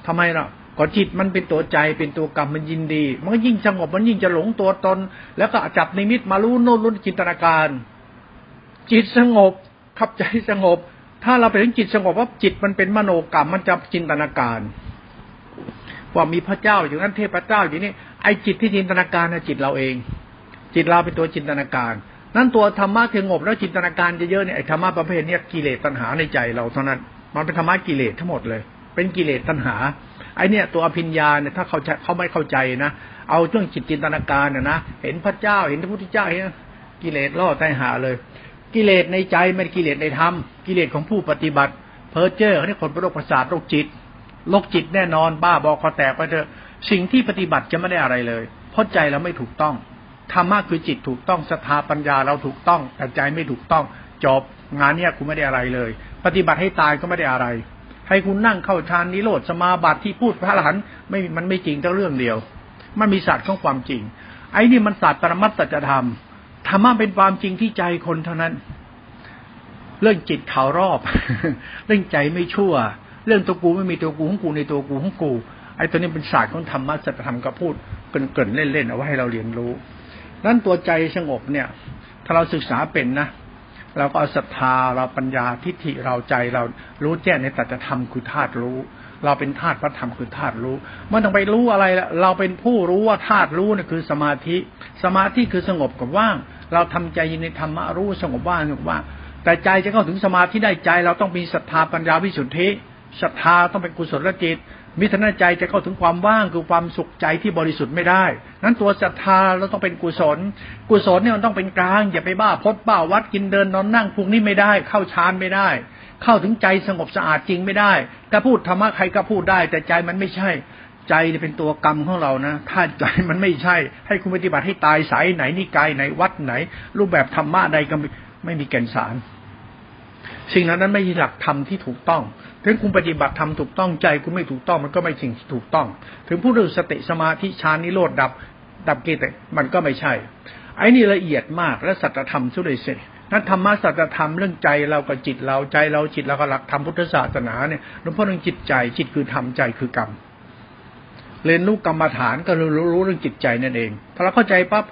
ทำไมล่ะก็จิตมันเป็นตัวใจเป็นตัวกรรมมันยินดี มันก็ยิ่งสงบมันยิ่งจะหลงตัวตน แล้วก็จับนิมิตมารู้โน้นรู้จินตนาการ จิตสงบขับใจสงบ ถ้าเราไปถึงจิตสงบว่าจิตมันเป็นมโนกรรมมันจะจินตนาการ ว่ามีพระเจ้าอยู่นั้นเทพเจ้าอยู่นี่ ไอ้จิตที่จินตนาการนะจิตเราเอง จิตเราเป็นตัวจินตนาการ นั่นตัวธรรมะสงบแล้วจินตนาการเยอะๆเนี่ยไอ้ธรรมะประเภทนี้กิเลสตัณหาในใจเราเท่านั้น มันเป็นธรรมะกิเลสทั้งหมดเลย เป็นกิเลสตัณหาไอ้เนี่ยตัวอภิญญาเนี่ยถ้าเขาเขาไม่เข้าใจนะเอาเรื่องจิตจินตนาการน่ะนะเห็นพระเจ้าเห็นพระพุทธเจ้าเห็นกิเลสล่อใจหาเลย กิเลสในใจไม่กิเลสในธรรมกิเลสของผู้ปฏิบัติเพ้อเจ้อเขาเรียกคนเป็นโรคประสาทโรคจิตโรคจิตแน่นอนบ้าบอคอแตกไปเถอะ สิ่งที่ปฏิบัติจะไม่ได้อะไรเลย เพราะใจเราไม่ถูกต้องธรรมะคือจิตถูกต้องศรัทธาปัญญาเราถูกต้องแต่ใจไม่ถูกต้องจบงานเนี้ยคุณไม่ได้อะไรเลย ปฏิบัติให้ตายก็ไม่ได้อะไร ให้คุณนั่งเข้าฌานนิโรธสมาบัติที่พูดพระอรหันต์ไม่มันไม่จริงแต่เรื่องเดียว มันมีศาสตร์ของความจริง ไอ้นี่มันศาสตร์ปรมัตสัจธรรมธรรมะเป็นความจริงที่ใจคนเท่านั้น เรื่องจิตข่าวรอบ เรื่องใจไม่ชั่ว เรื่องตัวกูไม่มีตัวกูของกูในตัวกูของกู ไอ้ตัวนี้เป็นศาสตร์ของธรรมะสัจธรรมก็พูดเกินเล่นๆเอาไว้ให้เราเรียนรู้นั้นตัวใจสงบเนี่ย ถ้าเราศึกษาเป็นนะเราก็เอาศรัทธาเราปัญญาทิฏฐิเราใจเรารู้แจ้งในตัจธรรมคือธาตุรู้ เราเป็นธาตุพระธรรมคือธาตุรู้มันต้องไปรู้อะไรละเราเป็นผู้รู้ว่าธาตุรู้นี่คือสมาธิ สมาธิคือสงบกับว่าง เราทำใจในธรรมะรู้สงบว่างสงบว่างแต่ใจจะเข้าถึงสมาธิได้ใจ เราต้องมีศรัทธาปัญญาวิสุทธิศรัทธาต้องเป็นกุศลจิต มิถนาใจจะเข้าถึงความว่างคือความสุขใจที่บริสุทธิ์ไม่ได้ นั้นตัวศรัทธาเราต้องเป็นกุศล กุศลเนี่ยมันต้องเป็นกลาง อย่าไปบ้าพดบ้าวัดกินเดินนอนนั่งพวกนี้ไม่ได้ เข้าฌานไม่ได้ เข้าถึงใจสงบสะอาดจริงไม่ได้ถ้าพูดธรรมะใครก็พูดได้ แต่ใจมันไม่ใช่ ใจเป็นตัวกรรมของเรานะ ถ้าใจมันไม่ใช่ ให้คุณปฏิบัติให้ตายสายไหนนิกายไหนวัดไหน รูปแบบธรรมะใดก็ไม่มีแก่นสาร สิ่งนั้นไม่ใช่หลักธรรมที่ถูกต้อง ถึงคุณปฏิบัติทำถูกต้องใจคุณไม่ถูกต้องมันก็ไม่สิ่งถูกต้อง ถึงผู้ดูสติสมาธิฌานนิโรธดับ ดับกิเลสมันก็ไม่ใช่ ไอ้นี่ละเอียดมากและสัจธรรมสุดเลยสินั้นธรรมะสัจธรรมเรื่องใจเรากับจิตเราใจเราจิตเราก็หลักธรรมพุทธศาสนาเนี่ยหลวงพ่อเรื่องจิตใจ จิตคือธรรมใจคือกรรมเรียนรู้กรรมฐานก็รู้รู้เรื่องจิตใจนั่นเองพอเราเข้าใจปั๊บ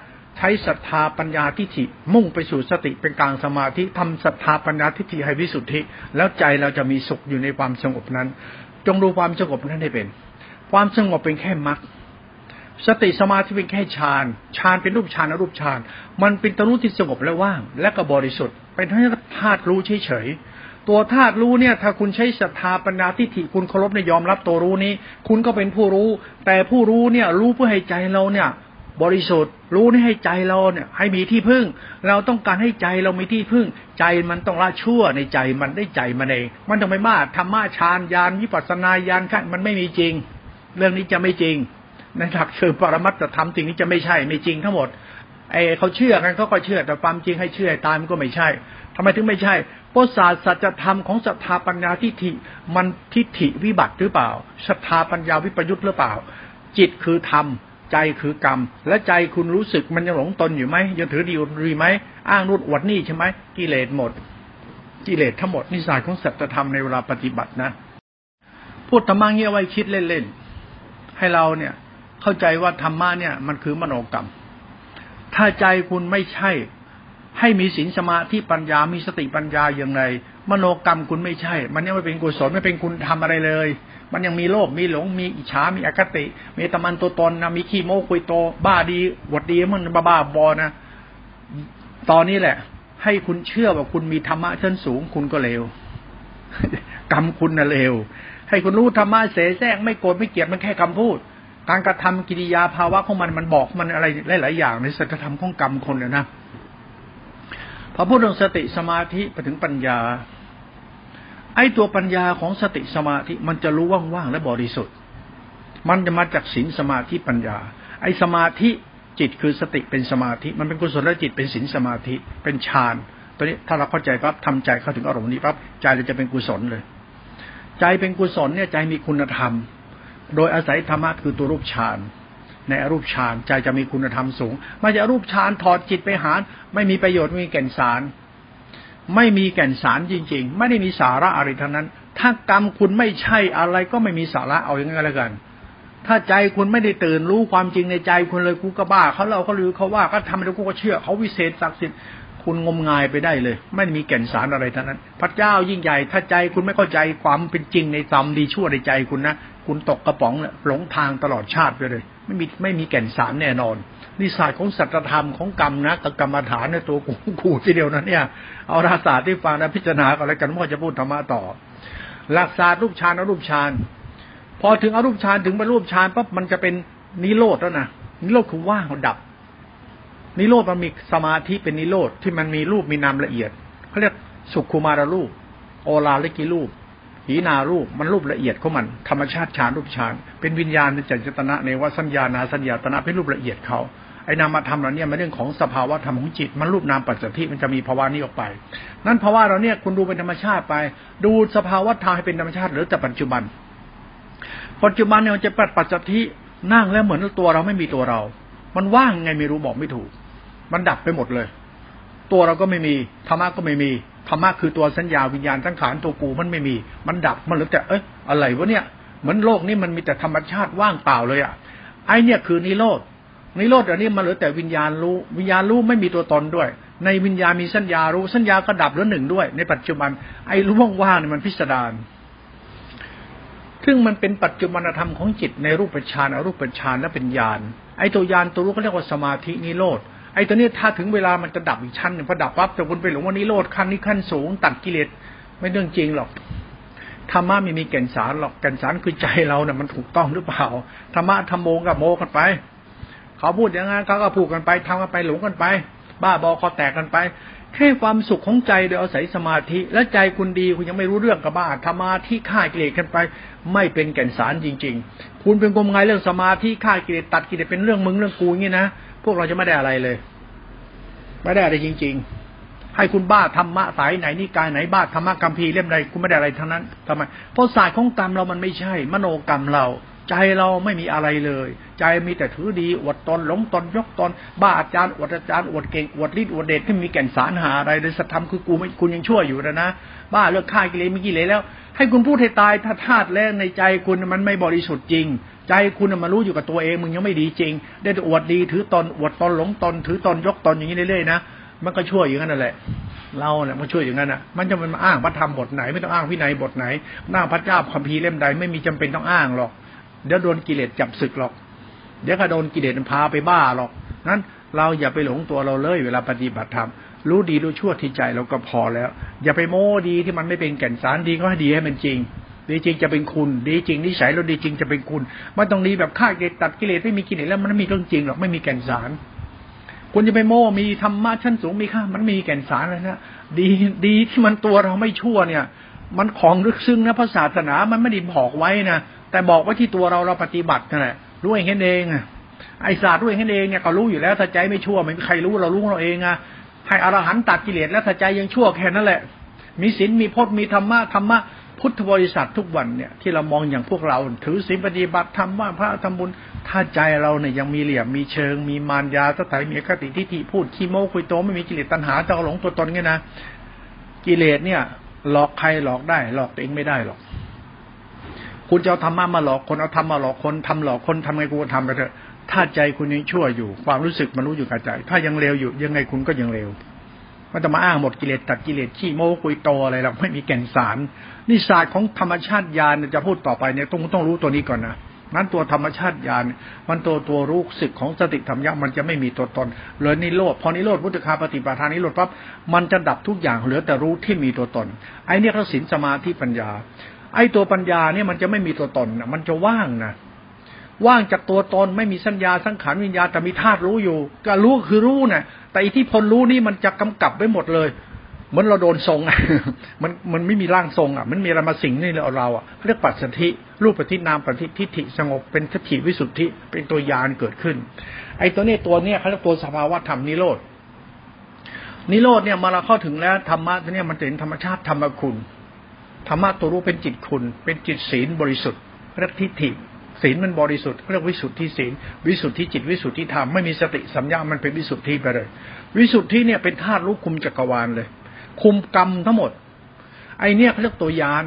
ช้ศรัทธาปัญญาทิฏฐิมุ่งไปสู่สติเป็นกลางสมาธิทำศรัทธาปัญญาทิฏฐิให้วิสุทธิ แล้วใจเราจะมีสุขอยู่ในความสงบนั้น จงดูความสงบนั้นให้เป็น ความสงบเป็นแค่มรรคสติสมาธิเป็นแค่ฌานฌานเป็นรูปฌานอรูปฌานมันเป็นตรู้ที่สงบและว่าง และก็บริสุทธิ์ เป็นธาตุรู้เฉยๆตัวธาตุรู้เนี่ยถ้าคุณใช้ศรัทธาปัญญาทิฏฐิคุณเคารพในยอมรับตัวรู้นี้ คุณก็เป็นผู้รู้ แต่ผู้รู้เนี่ยรู้เพื่อให้ใจเราเนี่ย บริสุทธิ์ รู้นี่ให้ใจเราเนี่ย ให้มีที่พึ่ง เราต้องการให้ใจเรามีที่พึ่ง ใจมันต้องละชั่วในใจมันได้ใจมันเอง มันต้องไม่มาธรรมะฌานญาณวิปัสสนาญาณขั้นมันไม่มีจริง เรื่องนี้จะไม่จริง ในหลักเชิงปรมัตถธรรมสิ่งนี้จะไม่ใช่ไม่จริงทั้งหมดไอ้เขาเชื่อกันเขาก็เชื่อแต่ความจริงให้เชื่อตายมันก็ไม่ใช่ทำไมถึงไม่ใช่เพราะศาสตร์สัจธรรมของศรัทธาปัญญาทิฏฐิมันทิฏฐิวิบัติหรือเปล่าศรัทธาปัญญาวิปยุทธ์หรือเปล่า จิตคือธรรม ใจคือกรรม และใจคุณรู้สึกมันยังหลงตนอยู่ไหมยังถือดีรีไหมอ้างนู่นอวดนี่ใช่ไหมกิเลสหมด กิเลสทั้งหมดนิสัยของสัจธรรมในเวลาปฏิบัตินะพูดธรรมะเงี้ยไว้คิดเล่นๆให้เราเนี่ย เข้าใจว่าธรรมะเนี่ย มันคือมโนกรรม ถ้าใจคุณไม่ใช่ให้มีศีลสมาธิปัญญา มีสติปัญญาอย่างไร มโนกรรมคุณไม่ใช่ มันยังไม่เป็นกุศลไม่เป็นคุณทำอะไรเลย มันยังมีโลภมีหลงมีอิจฉามีอคติ มีตะมันตัวตนนะมีขี้โม้คุยโต บ้าดีวดดีมันบ้าบ้าบอนะ ตอนนี้แหละ ให้คุณเชื่อว่าคุณมีธรรมะชั้นสูงคุณก็เลวกรรมคุณน่ะเลวให้คุณรู้ธรรมะเสแสร้งไม่โกรธไม่เกลียดมันแค่คำพูด การกระทำกิริยาภาวะของมันมันบอกมันอะไรหลายๆอย่างในสัจธรรมของกรรมคนนะนะพอพูดถึงสติสมาธิไปถึงปัญญา ไอ้ตัวปัญญาของสติสมาธิมันจะรู้ว่างๆและบริสุทธิ์ มันจะมาจากศีลสมาธิปัญญา ไอ้สมาธิจิตคือสติเป็นสมาธิ มันเป็นกุศลจิตเป็นศีลสมาธิเป็นฌานตัวนี้ถ้าเราเข้าใจปั๊บทำใจเข้าถึงอารมณ์นี้ปั๊บใจเราจะเป็นกุศลเลย ใจเป็นกุศลเนี่ยใจมีคุณธรรม โดยอาศัยธรรมะคือตัวรูปฌานในอรูปฌานใจจะมีคุณธรรมสูงมาจากรูปฌานถอดจิตไปหา ไม่มีประโยชน์ไม่มีแก่นสาร ไม่มีแก่นสารจริง ๆ ไม่ได้มีสาระอะไรทั้งนั้น ถ้ากรรมคุณไม่ใช่อะไรก็ไม่มีสาระเอาอย่างนั้นแล้วกัน ถ้าใจคุณไม่ได้ตื่นรู้ความจริงในใจคุณเลยกูก็บ้าเขาเราก็รู้เขาว่าก็ทำแล้วกูก็เชื่อเขาวิเศษศักดิ์สิทธิ์คุณงมงายไปได้เลย ไม่มีแก่นสารอะไรทั้งนั้น พระเจ้ายิ่งใหญ่ ถ้าใจคุณไม่เข้าใจความเป็นจริงในธรรมดีชั่วในใจคุณนะคุณตกกระป๋องหลงทางตลอดชาติไปเลย ไม่มีไม่มีแก่นสารแน่นอนนิสัยของสัจธรรมของกรรมนะกับกรรมฐานในตัวกูกูทีเดียวนั้นเนี่ย เอาราศาสตร์ที่ฟังนะพิจารณาอะไรกันว่าจะพูดธรรมะต่อหลักศาสตร์รูปฌานอรูปฌาน พอถึงอรูปฌานถึงบรรลุฌานปั๊บมันจะเป็นนิโรธแล้วนะนิโรธคือว่างดับ นิโรธมันมีสมาธิเป็นนิโรธที่มันมีรูปมีนามละเอียดเขาเรียกสุขุมารรูป โอลาลิกิรูปหีนารูปมันรูปละเอียดของมันธรรมชาติฌานรูปฌานเป็นวิญญาณในจัจตนะในว่าสัญญานาสัญญาตนะเป็นรูปละเอียดเขาไอ้นามธรรมเราเนี่ยมันเรื่องของสภาวะธรรมของจิต มันรูปนามปัจจุบันมันจะมีภาวะนี้ออกไป นั้นภาวะเราเนี่ยคุณดูเป็นธรรมชาติไป ดูสภาวะธรรมให้เป็นธรรมชาติหรือแต่ปัจจุบัน ปัจจุบันเนี่ยมันจะปัจปัจจุบันนั่งแล้วเหมือนตัวเราไม่มีตัวเรา มันว่างไงไม่รู้บอกไม่ถูก มันดับไปหมดเลย ตัวเราก็ไม่มีธรรมะก็ไม่มีธรรมะคือตัวสัญญาวิญญาณสังขารตัวกูมันไม่มี มันดับมันเหลือแต่เอ้ยอะไรวะเนี่ยเหมือนโลกนี้มันมีแต่ธรรมชาติว่างเปล่าเลยอะไอเนี่ยคือนิโรธนิโรธอันนี้มันเหลือแต่วิญญาณรู้ วิญญาณรู้ไม่มีตัวตนด้วย ในวิญญาณมีสัญญารู้สัญญาก็ดับเหลือหนึ่งด้วย ในปัจจุบันไอ้รู้ว่างๆเนี่ยมันพิสดาร ซึ่งมันเป็นปัจจุบันธรรมของจิตในรูปฌานอรูปฌานและเป็นญาณไอ้ตัวญาณตัวรู้ก็เรียกว่าสมาธินิโรธไอ้ตัวนี้ถ้าถึงเวลามันจะดับอีกชั้นหนึ่งพอดับปั๊บแต่คุณไปหลงว่านิโรธขั้นนี้ขั้นสูงตัดกิเลสไม่เรื่องจริงหรอกธรรมะไม่มีแก่นสารหรอกแก่นสารคือใจเราเนี่ยมันถูกต้องหรือเปล่าธรรมะธรรมโมกับโมกันไป เขาพูดอย่างนั้นเขาก็พูดกันไปทำกันไปหลงกันไป บ้าบอคอแตกกันไป แค่ความสุขของใจโดยอาศัยสมาธิ และใจคุณดีคุณยังไม่รู้เรื่องกับบ้าธรรมาที่ฆ่ากิเลสกันไป ไม่เป็นแก่นสารจริง ๆ คุณเป็นกลมงายเรื่องสมาธิฆ่ากิเลสตัดกิเลสเป็นเรื่องมึงเรื่องกูอย่างนี้นะพวกเราจะไม่ได้อะไรเลย ไม่ได้อะไรจริง ๆ ให้คุณบ้าธรรมะสายไหนนี่กายไหนบ้าธรรมะกัมพีเล่มใดคุณไม่ได้อะไรทั้งนั้นทำไมเพราะศาสตร์ของกรรมเรามันไม่ใช่ มโนกรรมเรา ใจเราไม่มีอะไรเลย ใจมีแต่ถือดีอวดตนหลงตนยกตนบ้าอาจารย์อวดอาจารย์อวดเก่งอวดฤทธิ์อวดเดชที่มีแก่นสารหาอะไรเลยสัตธรรมคือกูไม่คุณยังชั่วอยู่นะนะบ้าเลิกฆ่ากิเลสม่กิเลสแล้ว ให้คุณพูดให้ตายถ้าธาตุแรงในใจคุณมันไม่บริสุทธิ์จริง ใจคุณมารู้อยู่กับตัวเองมึงยังไม่ดีจริง ได้อวดดีถือตนอวดตนหลงตน ถือตนยกตนอย่างนี้เรื่อยๆนะมันก็ช่วยอย่างนั้นแหละ เราเนี่ยมันช่วยอย่างนั้นอะ มันจะมันอ้างพระธรรมบทไหน ไม่ต้องอ้างวินัยบทไหนหน้าพระเจ้าคัมภีร์เล่มใดไม่มีจำเป็นต้องอ้างหรอก เดี๋ยวโดนกิเลสจับศึกหรอก เดี๋ยวก็โดนกิเลสพาไปบ้าหรอกนั้นเราอย่าไปหลงตัวเราเลยเวลาปฏิบัติธรรมรู้ดีรู้ชั่วที่ใจเราก็พอแล้ว อย่าไปโม้ดีที่มันไม่เป็นแก่นสารดีก็ให้ดีให้มันจริง ดีจริงจะเป็นคุณ ดีจริงนิสัยเราดีจริงจะเป็นคุณมันต้องดีแบบฆ่ากิเลสตัดกิเลสไม่มีกิเลสแล้วมันไม่มีเรื่องจริงหรอกไม่มีแก่นสารคุณจะไปโม้มีธรรมะชั้นสูงมีค่ามันมีแก่นสารเลยนะดีดีที่มันตัวเราไม่ชั่วเนี่ย มันของลึกซึ้งนะพระศาสนามันไม่ได้บอกไว้นะ แต่บอกไว้ที่ตัวเราเราปฏิบัตินั่นแหละรู้เองเองอะไอศาสตร์รู้เองเองเนี่ยก็รู้อยู่แล้วถ้าใจไม่ชั่วไม่มีใครรู้เรารู้เราเองอะให้อรหันต์ตัดกิเลสแล้วถ้าใจยังชั่วแค่นั้นแหละ มีศีลมีพจน์มีธรรมะธรรมะพุทธบริษัททุกวันเนี่ยที่เรามองอย่างพวกเรา ถือศีลปฏิบัติทำว่าพระทำบุญถ้าใจเราเนี่ยยังมีเหลี่ยมมีเชิง มีมารยาสถายมีคติทิฏฐิพูดขี้โม้คุยโตไม่มีกิเลสตัณหาจะหลงตัวตนไงนะกิเลสเนี่ย หลอกใครหลอกได้ หลอกตัวเองไม่ได้หรอก คุณจะเอาธรรมะมาหลอกคนเอาธรรมมาหลอกคนทำหลอกคนทำไงกูทำไปเถอะถ้าใจคุณยังชั่วอยู่ ความรู้สึกมันรู้อยู่กับใจ ถ้ายังเลวอยู่ยังไงคุณก็ยังเลวมันจะมาอ้างหมดกิเลสตัดกิเลสขี้โม้คุยโตอะไรเราไม่มีแก่นสารนี่ศาสตร์ของธรรมชาติญาณจะพูดต่อไปเนี่ยต้องต้องรู้ตัวนี้ก่อนนะนั้นตัวธรรมชาติญาณมันตัวตัวรู้สึกของสติธรรมยักษ์มันจะไม่มีตัวตนเลยนิโรธพอนิโรธพุทธคาปฏิปทานนิโรธปั๊บมันจะดับทุกอย่างเหลือแต่รู้ที่มีตัวตน ไอ้นี่เขาสินสมาธิปัญญา ไอ้ตัวปัญญาเนี่ยมันจะไม่มีตัวตนนะมันจะว่างนะว่างจากตัวตนไม่มีสัญญาสังขารวิญญาแต่มีธาตุรู้อยู่ ก็รู้คือรู้นะแต่อิทธิพลรู้นี่มันจะกำกับไว้หมดเลยเหมือนเราโดนทรงมันมันไม่มีร่างทรงอะ มันมีอะไรมาสิงนี่เราเราอะเรียกปัจสถิรูปปฏินามปฏิทิฐิสงบเป็นทิฏฐิวิสุทธิเป็นตัวยานเกิดขึ้น ไอ้ตัวนี้ตัวเนี้ยเขาเรียกตัวสภาวะธรรมนิโรธนิโรธเนี่ยมาเราเข้าถึงแล้วธรรมะตัวนี้มันเห็นธรรมชาติธรรมคุณ ธรรมะตัวรู้เป็นจิตคุณ เป็นจิตศีลบริสุทธิ์เรียกทิฏฐิศีลมันบริสุทธิ์เรียกวิสุทธิศีลวิสุทธิจิตวิสุทธิธรรมไม่มีสติสัมยามันเป็นวิสุทธิไปเลย วิสุทธิเนี่ยเป็นธาตุรู้คุมจักรวาลเลย คุมกรรมทั้งหมด ไอเนี่ยเขาเรียกตัวยาน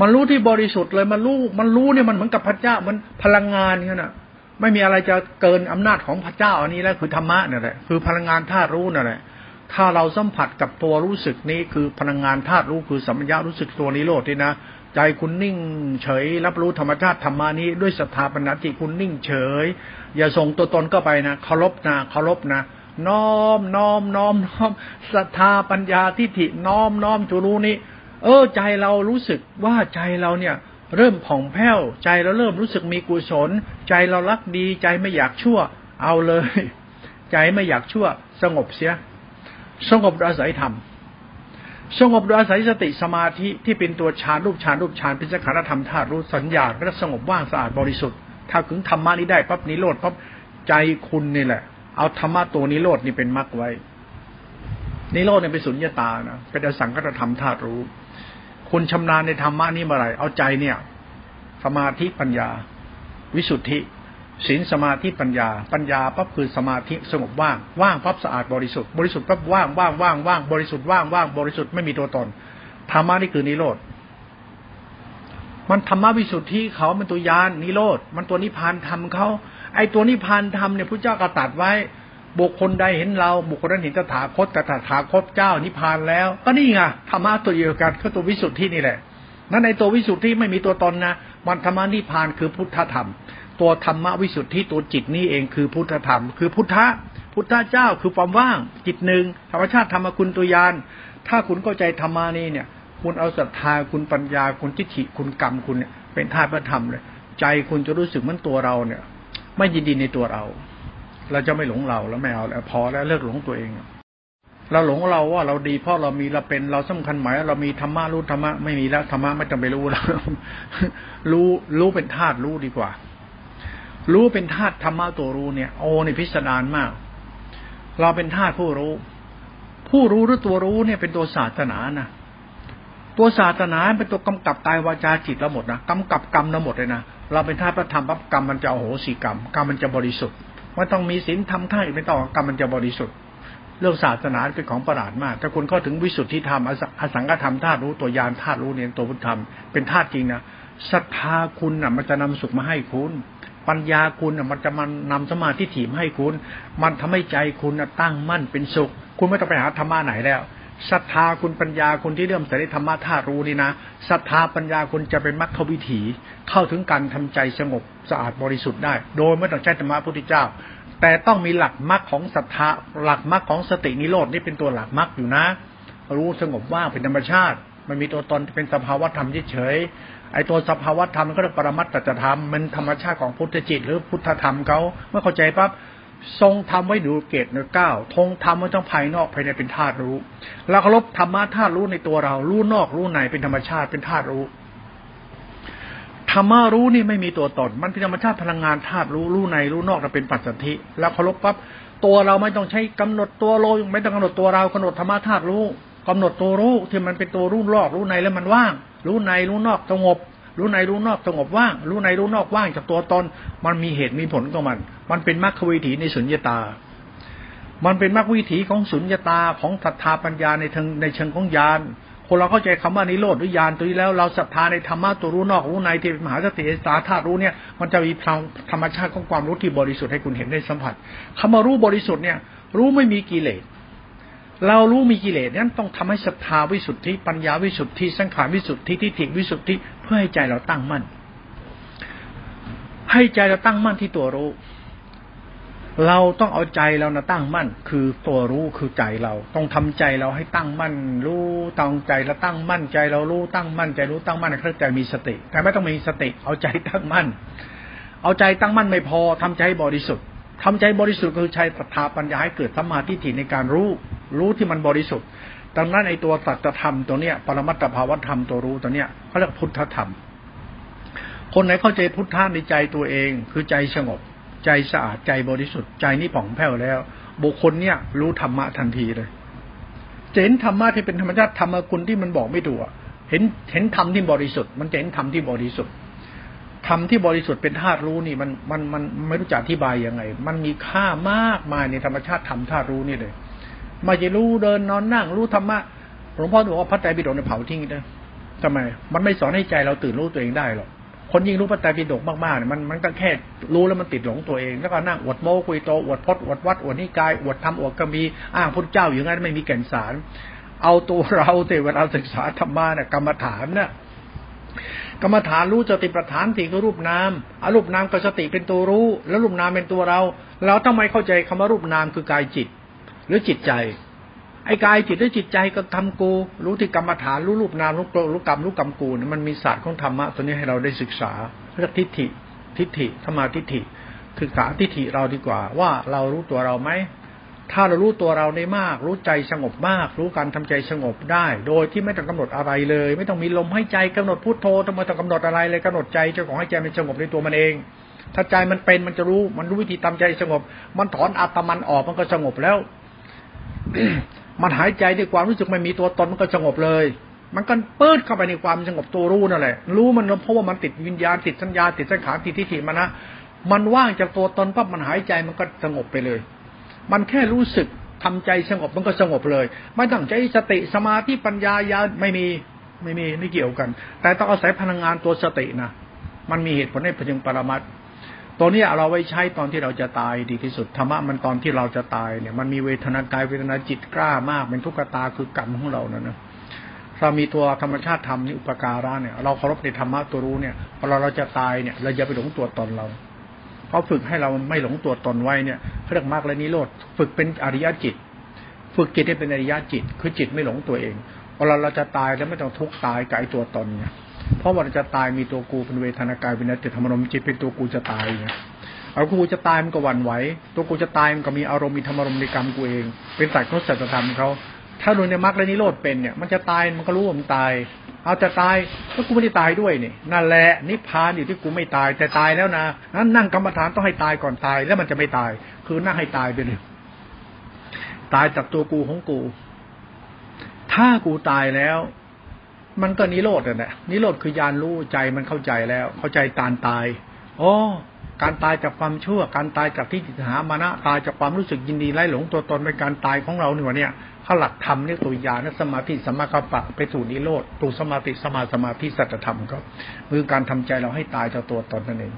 มันรู้ที่บริสุทธิ์เลยมันรู้มันรู้เนี่ยมันเหมือนกับพระเจ้ามันพลังงานเนี่ยนะไม่มีอะไรจะเกินอำนาจของพระเจ้าอันนี้แล้วคือธรรมะนั่นแหละคือพลังงานธาตุรู้นั่นแหละ ถ้าเราสัมผัสกับตัวรู้สึกนี้คือพลังงานธาตุรู้คือสัมยารู้สึกตัวนิโรธนี่นะใจคุณนิ่งเฉย รับรู้ธรรมชาติธรรมานี้ด้วยศรัทธาปัญญาจิคุณนิ่งเฉย อย่าส่งตัวตนก็ไปนะเคารพนะเคารพนะน้อมน้อมน้อมน้อมศรัทธาปัญญาทิฏฐิน้อมน้อมจูรู้นี้ เออ ใจเรารู้สึกว่าใจเราเนี่ยเริ่มผ่องแผ้ว ใจเราเริ่มรู้สึกมีกุศล ใจเรารักดี ใจไม่อยากชั่ว เอาเลย ใจไม่อยากชั่ว สงบเสีย สงบโดยอาศัยธรรมสงบโดยอาศัยสติสมาธิที่เป็นตัวฌานรูปฌานรูปฌานเป็นสังขารธรรมธาตุรู้สัญญาก็สงบว่างสะอาดบริสุทธิ์ถ้าถึงธรรมะนี้ได้ปั๊บนิโรธปั๊บใจคุณนี่แหละ เอาธรรมะตัวนิโรธนี่เป็นมรรคไว้ นิโรธเนี่ยเป็นสุญญตานะเป็นอสังกัตธรรมธาตุรู้ คุณชำนาญในธรรมะนี้เมื่อไรเอาใจเนี่ย สมาธิปัญญา วิสุทธิ ศีลสมาธิปัญญา ปัญญาปั๊บคือสมาธิสงบว่างว่างปั๊บสะอาดบริสุทธิ์บริสุทธิ์ปั๊บว่างว่างว่างว่างบริสุทธิ์ว่างว่างบริสุทธิ์ไม่มีตัวตนธรรมะนี่คือนิโรธมันธรรมะวิสุทธิเขามันตัวยานนิโรธมันตัวนิพานธรรมเขาไอตัวนิพานธรรมเนี่ยพระเจ้าก็ตัดไว้ บุคคลใดเห็นเรา บุคคลนั้นเห็นตถาคตแต่ตถาคตเจ้านิพานแล้ว ก็นี่ไงธรรมะตัวเดียวกันก็ตัววิสุทธินี่แหละนั้นในตัววิสุทธิไม่มีตัวตนนะมันธรรมะนิพานคือพุทธธรรม ตัวธรรมวิสุทธิตัวจิตนี่เองคือพุทธธรรม คือพุทธะพุทธเจ้าคือความว่าง จิตหนึ่งธรรมชาติธรรมคุณตัวยาน ถ้าคุณเข้าใจธรรมานี่เนี่ย คุณเอาศรัทธาคุณปัญญาคุณจิตฐิคุณกรรมคุณเนี่ยเป็นธาตุพระธรรมเลย ใจคุณจะรู้สึกเหมือนตัวเราเนี่ย ไม่ยินดีในตัวเรา เราจะไม่หลงเราแล้วไม่เอาแล้วพอแล้วเลิกหลงตัวเองเราหลงเราว่าเราดีเพราะเรามีเราเป็นเราสำคัญหมายเรามีธรรมะรู้ธรรมะไม่มีแล้วธรรมะไม่จำไปรู้แล้วรู้รู้เป็นธาตุรู้ดีกว่า รู้เป็นธาตุธรรมะตัวรู้เนี่ยโอ้ในพิสดารมาก เราเป็นธาตุผู้รู้ ผู้รู้หรือตัวรู้เนี่ยเป็นตัวศาสนานะตัวศาสนาเป็นตัวกำกับกายวาจาจิตเราหมดนะกำกับกรรมเราหมดเลยนะเราเป็นธาตุพระธรรมปั๊บกรรมมันจะโอโหสีกรรมกรรมมันจะบริสุทธิ์มันต้องมีศีลทำข้าอีกไม่ต้องกรรมมันจะบริสุทธิ์เรื่องศาสนาเป็นของประหลาดมาก ถ้าคุณเข้าถึงวิสุทธิธรรมอสังกธรรมธาตุรู้ตัวยานธาตุรู้เนี่ยตัวพุทธธรรมเป็นธาตุจริงนะศรัทธาคุณอะมันจะนำสุขมาให้คุณ ปัญญาคุณมันจะมันนำสมาธิถีมให้คุณ มันทำให้ใจคุณตั้งมั่นเป็นสุข คุณไม่ต้องไปหาธรรมะไหนแล้วศรัทธาคุณปัญญาคุณที่เริ่มใส่ธรรมะธาตุรู้นี่นะศรัทธาปัญญาคุณจะเป็นมรรควิถีเข้าถึงการทำใจสงบสะอาดบริสุทธิ์ได้ โดยไม่ต้องใช้ธรรมะพุทธเจ้า แต่ต้องมีหลักมรรคของศรัทธาหลักมรรคของสตินิโรดนี่เป็นตัวหลักมรรคอยู่นะ รู้สงบว่างเป็นธรรมชาติ มันมีตัวตนเป็นสภาวธรรมเฉยไอ้ตัวสภาวธรรมก็เรียกปรมัตตธรรมมันธรรมชาติของพุทธจิต หรือพุทธธรรมเขาเมื่อเข้าใจปั๊บทรงทำไว้ดูเกตเนื้อก้าทงทำไว้ต้องภายนอกภายในเป็นธาตุรู้แล้วเคารพธรรมะธาตุรู้ในตัวเรา รู้นอกรู้ในเป็นธรรมชาติเป็นธาตุรู้ธรรมะรู้นี่ไม่มีตัวตน มันเป็นธรรมชาติพลังงานธาตุรู้รู้ในรู้นอกเราเป็นปัจสัทธิแล้วเคารพปั๊บตัวเราไม่ต้องใช้กำหนดตัวโลไม่ต้องกำหนดตัวเรากำหนดธรรมะธาตุรู้ กำหนดตัวรู้ที่มันเป็นตัวรู้นอกรู้ในแล้วมันว่าง รู้ในรู้นอกสงบ รู้ในรู้นอกสงบว่าง รู้ในรู้นอกว่างจากตัวตนมันมีเหตุมีผลของมัน มันเป็นมรรควิถีในสุญญตา มันเป็นมรรควิถีของสุญญตาของศรัทธาปัญญาในเชิงในเชิงของญาณคนเราเข้าใจคำว่านิโรธหรือญาณตัวนี้แล้วเราศรัทธาในธรรมะตัวรู้นอกรู้ในที่มหาสติสาธารู้เนี่ยมันจะมีพลังธรรมชาติของความรู้ที่บริสุทธิ์ให้คุณเห็นได้สัมผัสคำว่ารู้บริสุทธิ์เนี่ย รู้ไม่มีกิเลส เรารู้มีกิเลสนั้นต้องทำให้ศรัทธาวิสุทธิ ปัญญาวิสุทธิ สังขารวิสุทธิทิฏฐิวิสุทธิเพื่อให้ใจเราตั้งมั่น ให้ใจเราตั้งมั่นที่ตัวรู้ เราต้องเอาใจเรานะตั้งมั่น คือตัวรู้คือใจเรา ต้องทำใจเราให้ตั้งมั่น รู้ตั้งใจเราตั้งมั่นใจเรารู้ตั้งมั่นใจรู้ตั้งมั่นเครื่องใจมีสติ แต่ไม่ต้องมีสติ เอาใจตั้งมั่น เอาใจตั้งมั่นไม่พอทำใจบริสุทธิ์ทำใจบริสุทธิ์คือใช้ศรัทธาปัญญาให้เกิดสมาธิในการรู้ รู้ที่มันบริสุทธิ์ดังนั้นไอตัวสัจธรรมตัวเนี้ยปรมัตถภาวธรรมตัวรู้ตัวเนี้ยเขาเรียกพุทธธรรม คนไหนเข้าใจพุทธะในใจตัวเอง คือใจสงบ ใจสะอาดใจบริสุทธิ์ใจนี่ผ่องแผ้วแล้ว บุคคลเนี้ยรู้ธรรมะทันทีเลยเห็นธรรมะที่เป็นธรรมชาติธรรมคุณที่มันบอกไม่ถูกเห็นเห็นธรรมที่บริสุทธิ์ มันจะเห็นธรรมที่บริสุทธิ์ธรรมที่บริสุทธิ์เป็นธาตุรู้นี่มันมันมันไม่รู้จักอธิบายยังไง มันมีค่ามากมายในธรรมชาติธรรมธาตุรู้นี่เลย มาจะรู้เดินนอนนั่งรู้ธรรมะหลวงพ่อบอกว่าพระไตรปิฎกในเผาทิ้งได้ทำไม มันไม่สอนให้ใจเราตื่นรู้ตัวเองได้หรอกคนยิ่งรู้พระไตรปิฎกมากๆเนี่ยมันมันก็แค่รู้แล้วมันติดหลงตัวเองแล้วก็นั่งอวดโม้คุยโตอวดพจน์อวดวัดอวดนิกายอวดธรรมอวดกมีอ้างพระเจ้าอย่างนั้นไม่มีแก่นสาร เอาตัวเราแต่เวลาศึกษาธรรมะเนี่ยกรรมฐานเนี่ยกรรมฐานรู้สติปัฏฐานสี่คือรูปนามอารูปนามกับสติเป็นตัวรู้ แล้วรูปนามเป็นตัวเรา เราทำไมเข้าใจคำว่ารูปนามคือกายจิต หรือจิตใจ ไอ้กายจิตหรือจิตใจก็ทำกู รู้ที่กรรมฐานรู้รูปนามรู้รู้กรรมรู้กรรมกูมันมีศาสตร์ของธรรมะตัวนี้ให้เราได้ศึกษาเรียกทิฏฐิ ทิฏฐิธรรมาทิฏฐิศึกษาทิฏฐิเราดีกว่า ว่าเรารู้ตัวเราไหมถ้าเรารู้ตัวเราได้มาก รู้ใจสงบมาก รู้การทำใจสงบได้ โดยที่ไม่ต้องกำหนดอะไรเลย ไม่ต้องมีลมให้ใจกำหนดพุทโธทำไมต้องกำหนดอะไรเลยกำหนดใจเจ้าของให้ใจมันสงบในตัวมันเอง ถ้าใจมันเป็นมันจะรู้มันรู้วิธีทำใจสงบ มันถอนอัตมันออกมันก็สงบแล้ว มันหายใจด้วยความรู้สึกไม่มีตัวตนมันก็สงบเลย มันก็เปิดเข้าไปในความสงบตัวรู้นั่นแหละ รู้มันเพราะว่ามันติดวิญญาณติดสัญญาติดสังขารติดทิฏฐิมันนะมันว่างจากตัวตนปั๊บมันหายใจมันก็สงบไปเลย มันแค่รู้สึกทำใจสงบมันก็สงบเลย ไม่ต้องใจสติสมาธิปัญญายาไม่มีไม่มีไม่เกี่ยวกัน แต่ต้องอาศัยพลังงานตัวสตินะมันมีเหตุผลให้พยุงปรมัต ตัวนี้เราไว้ใช้ตอนที่เราจะตายดีที่สุดธรรมะมันตอนที่เราจะตายเนี่ยมันมีเวทนากายเวทนาจิตกล้ามากเป็นทุกขตาคือกรรมของเรานะนะเรามีตัวธรรมชาติธรรมนี่อุปการะเนี่ยเราเคารพในธรรมะตัวรู้เนี่ยพอเราเราจะตายเนี่ยเราอย่าไปหลงตัวตนเราเขาฝึกให้เราไม่หลงตัวตนไว้เนี่ยเขาเรียกมากและนิโรธฝึกเป็นอริยจิต ฝึกจิตให้เป็นอริยจิต คือจิตไม่หลงตัวเองพอเราเราจะตายแล้วไม่ต้องทุกข์ตายกับไอตัวตนเนี่ย เพราะว่าจะตายมีตัวกูเป็นเวทนากายเป็นจิตธรรมรมจิตเป็นตัวกูจะตายเนี่ยเอากูจะตายมันก็หวั่นไหวตัวกูจะตายมันก็มีอารมณ์มีธรรมรมในกรรมกูเอง เป็นสัตว์เขาสัจธรรมเขาถ้าโดยในมรรคและนิโรธเป็นเนี่ยมันจะตายมันก็รู้ว่ามันตาย เอาจะตายก็กูไม่ได้ตายด้วยนี่นั่นแหละนิพพานอยู่ที่กูไม่ตาย แต่ตายแล้วนะนั้นนั่งกรรมฐานต้องให้ตายก่อนตายแล้วมันจะไม่ตาย คือนั่งให้ตายไปเลยตายจากตัวกูของกู ถ้ากูตายแล้ว มันก็นิโรธแหละนิโรธคือยานรู้ใจมันเข้าใจแล้ว เข้าใจการตายอ๋อการตายจากความชั่ว การตายจากที่จิตหามานะตายจากความรู้สึกยินดีไร้หลงตัวตนเป็นการตายของเราเนี่ยถ้าหลักธรรมเนี่ยตัวญาณสมาธิสมาคปะไปสู่นิโรธตัวสมาธิสมาสมาธิสัจธรรมก็คือการทำใจเราให้ตายจากตัวตนนั่นเอง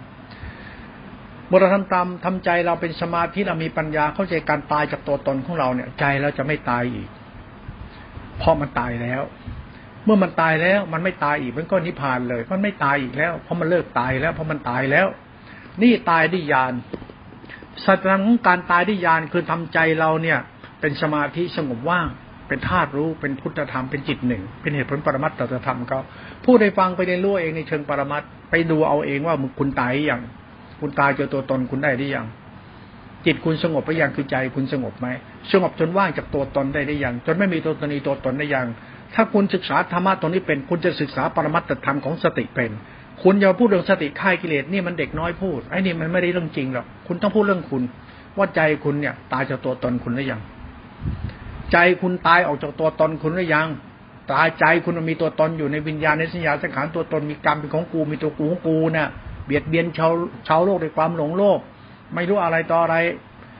เมื่อเราทำตามทำใจเราเป็นสมาธิเรามีปัญญาเข้าใจการตายจากตัวตนของเราเนี่ย ใจเราจะไม่ตายอีกเพราะมันตายแล้ว เมื่อมันตายแล้วมันไม่ตายอีกมันก็นิพพานเลย มันไม่ตายอีกแล้ว เพราะมันเลิกตายแล้วเพราะมันตายแล้ว นี่ตายด้วยญาณสัจธรรมของการตายด้วยญาณคือทำใจเราเนี่ย เป็นสมาธิสงบว่างเป็นธาตุรู้เป็นพุทธธรรมเป็นจิตหนึ่ง เป็นเหตุผลปรมัตตธรรมเขาผู้ใดฟังไปเรียนรู้เองในเชิงปรมัตไปดูเอาเองว่ามึงคุณตายอย่างคุณตายเจอตัวตนคุณได้หรือยังจิตคุณสงบไปยังคือใจคุณสงบไหมสงบจนว่างจากตัวตนได้ได้ยังจนไม่มีตัวตนีตัวตนได้ยัง ถ้าคุณศึกษาธรรมะตรงนี้เป็น คุณจะศึกษาปรมัตตธรรมของสติเป็น คุณอย่าพูดเรื่องสติค่ายกิเลสนี่มันเด็กน้อยพูดไอ้นี่มันไม่ได้เรื่องจริงหรอกคุณต้องพูดเรื่องคุณ ว่าใจคุณเนี่ย ตายจากตัวตนคุณหรือยัง ใจคุณตายออกจากตัวตนคุณหรือยังตายใจคุณมีตัวตนอยู่ในวิญญาณในสัญญาสังขารตัวตนมีกรรมเป็นของกูมีตัวกูของกูเนี่ยเบียดเบียนชาวชาวโลกด้วยความหลงโลก ไม่รู้อะไรต่ออะไร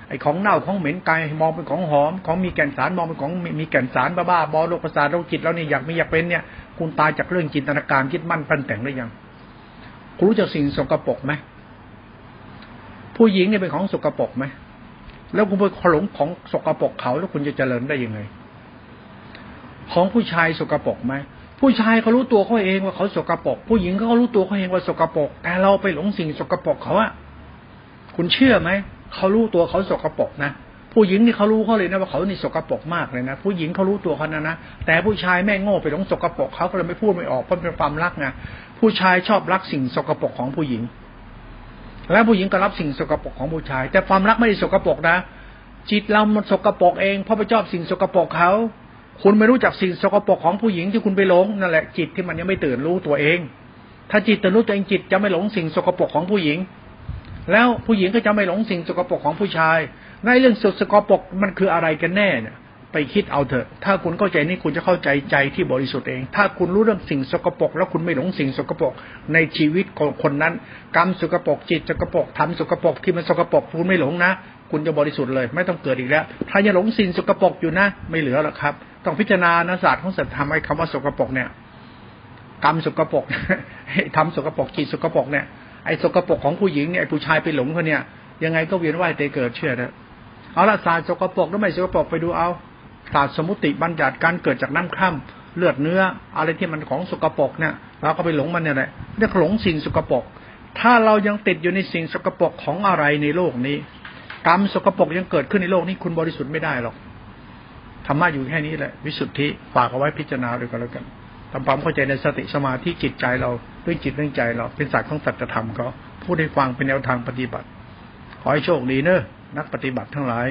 ไอ้ของเน่าของเหม็นกายมองเป็นของหอม ของมีแก่นสารมองเป็นของมีแก่นสารบ้าๆบอโลกประสาทโลกจิตแล้วเนี่ยอยากไมีอยากเป็นเนี่ย คุณตายจากเรื่องจินตนาการคิดมั่นปั้นแต่งหรือยังคุณรู้จักสิ่งสกปรกไหมผู้หญิงเนี่ยเป็นของสกปรกไหมแล้วคุณไปหลงของสกปรกเขาแล้วคุณจะเจริญได้ยังไง ของผู้ชายสกปรกไหมผู้ชายเขารู้ตัวเขาเองว่าเขาสกปรกผู้หญิงเขารู้ตัวเขาเองว่าสกปรกแต่เราไปหลงสิ่งสกปรกเขาอะคุณเชื่อไหม เขารู้ตัวเขาสกปรกนะผู้หญิงนี่เขารู้เขาเลยนะว่าเขานี่สกปรกมากเลยนะผู้หญิงเขารู้ตัวเขานะนะแต่ผู้ชายแม่งโง่ไปหลงสกปรกเขาก็เลยไม่พูดไม่ออกเพราะเป็นความรักไงผู้ชายชอบรักสิ่งสกปรกของผู้หญิง แล้วผู้หญิงก็รับสิ่งสกปรกของผู้ชาย แต่ความรักไม่ได้สกปรกนะจิตเรามันสกปรกเองเพราะไปชอบสิ่งสกปรกเขาคุณไม่รู้จักสิ่งสกปรกของผู้หญิงที่คุณไปหลงนั่นแหละจิตที่มันยังไม่ตื่นรู้ตัวเอง ถ้าจิตตื่นรู้ตัวเองจิตจะไม่หลงสิ่งสกปรกของผู้หญิง แล้วผู้หญิงก็จะไม่หลงสิ่งสกปรกของผู้ชาย ในเรื่องสุดสกปรกมันคืออะไรกันแน่เนี่ยไปคิดเอาเถอะ ถ้าคุณเข้าใจนี่คุณจะเข้าใจใจที่บริสุทธิ์เอง ถ้าคุณรู้เรื่องสิ่งสกปรกแล้วคุณไม่หลงสิ่งสกปรกในชีวิตของคนนั้น กรรมสกปรกจิตสกปรกทำสกปรกที่มันสกปรกคุณไม่หลงนะ คุณจะบริสุทธิ์เลย ไม่ต้องเกิดอีกแล้ว ถ้ายังหลงสิ่งสกปรกอยู่นะ ไม่เหลือหรอกครับ ต้องพิจารณานะศาสตร์ของสัตธรรมไอ้คำว่าสกปรกเนี่ย กรรมสกปรกทำสกปรกจิตสกปรกเนี่ย ไอ้สกปรกของผู้หญิงเนี่ยไอ้ผู้ชายไปหลงเขาเนี่ย ยังไงก็เวียนว่ายตายเกิดเชื่อเถอะเอาละศาสตร์สกปรกหรือไม่สกปรกไปดูเอาศาสตร์สมุติบัญญัติการเกิดจากน้ำคร่ำเลือดเนื้อ อะไรที่มันของสกปรกเนี่ยเราก็ไปหลงมันเนี่ยแหละเรียกหลงสิ่งสกปรกถ้าเรายังติดอยู่ในสิ่งสกปรกของอะไรในโลกนี้กรรมสกปรกยังเกิดขึ้นในโลกนี้คุณบริสุทธิ์ไม่ได้หรอกธรรมะอยู่แค่นี้แหละ วิสุทธิฝากเอาไว้พิจารณาด้วยกันแล้วกัน ทำความเข้าใจในสติสมาธิจิตใจเราด้วยจิตด้วยใจเราเป็นศาสตร์ของสัจธรรมเขาพูดให้ฟังเป็นแนวทางปฏิบัติ ขอให้โชคดีเนอะนักปฏิบัติทั้งหลาย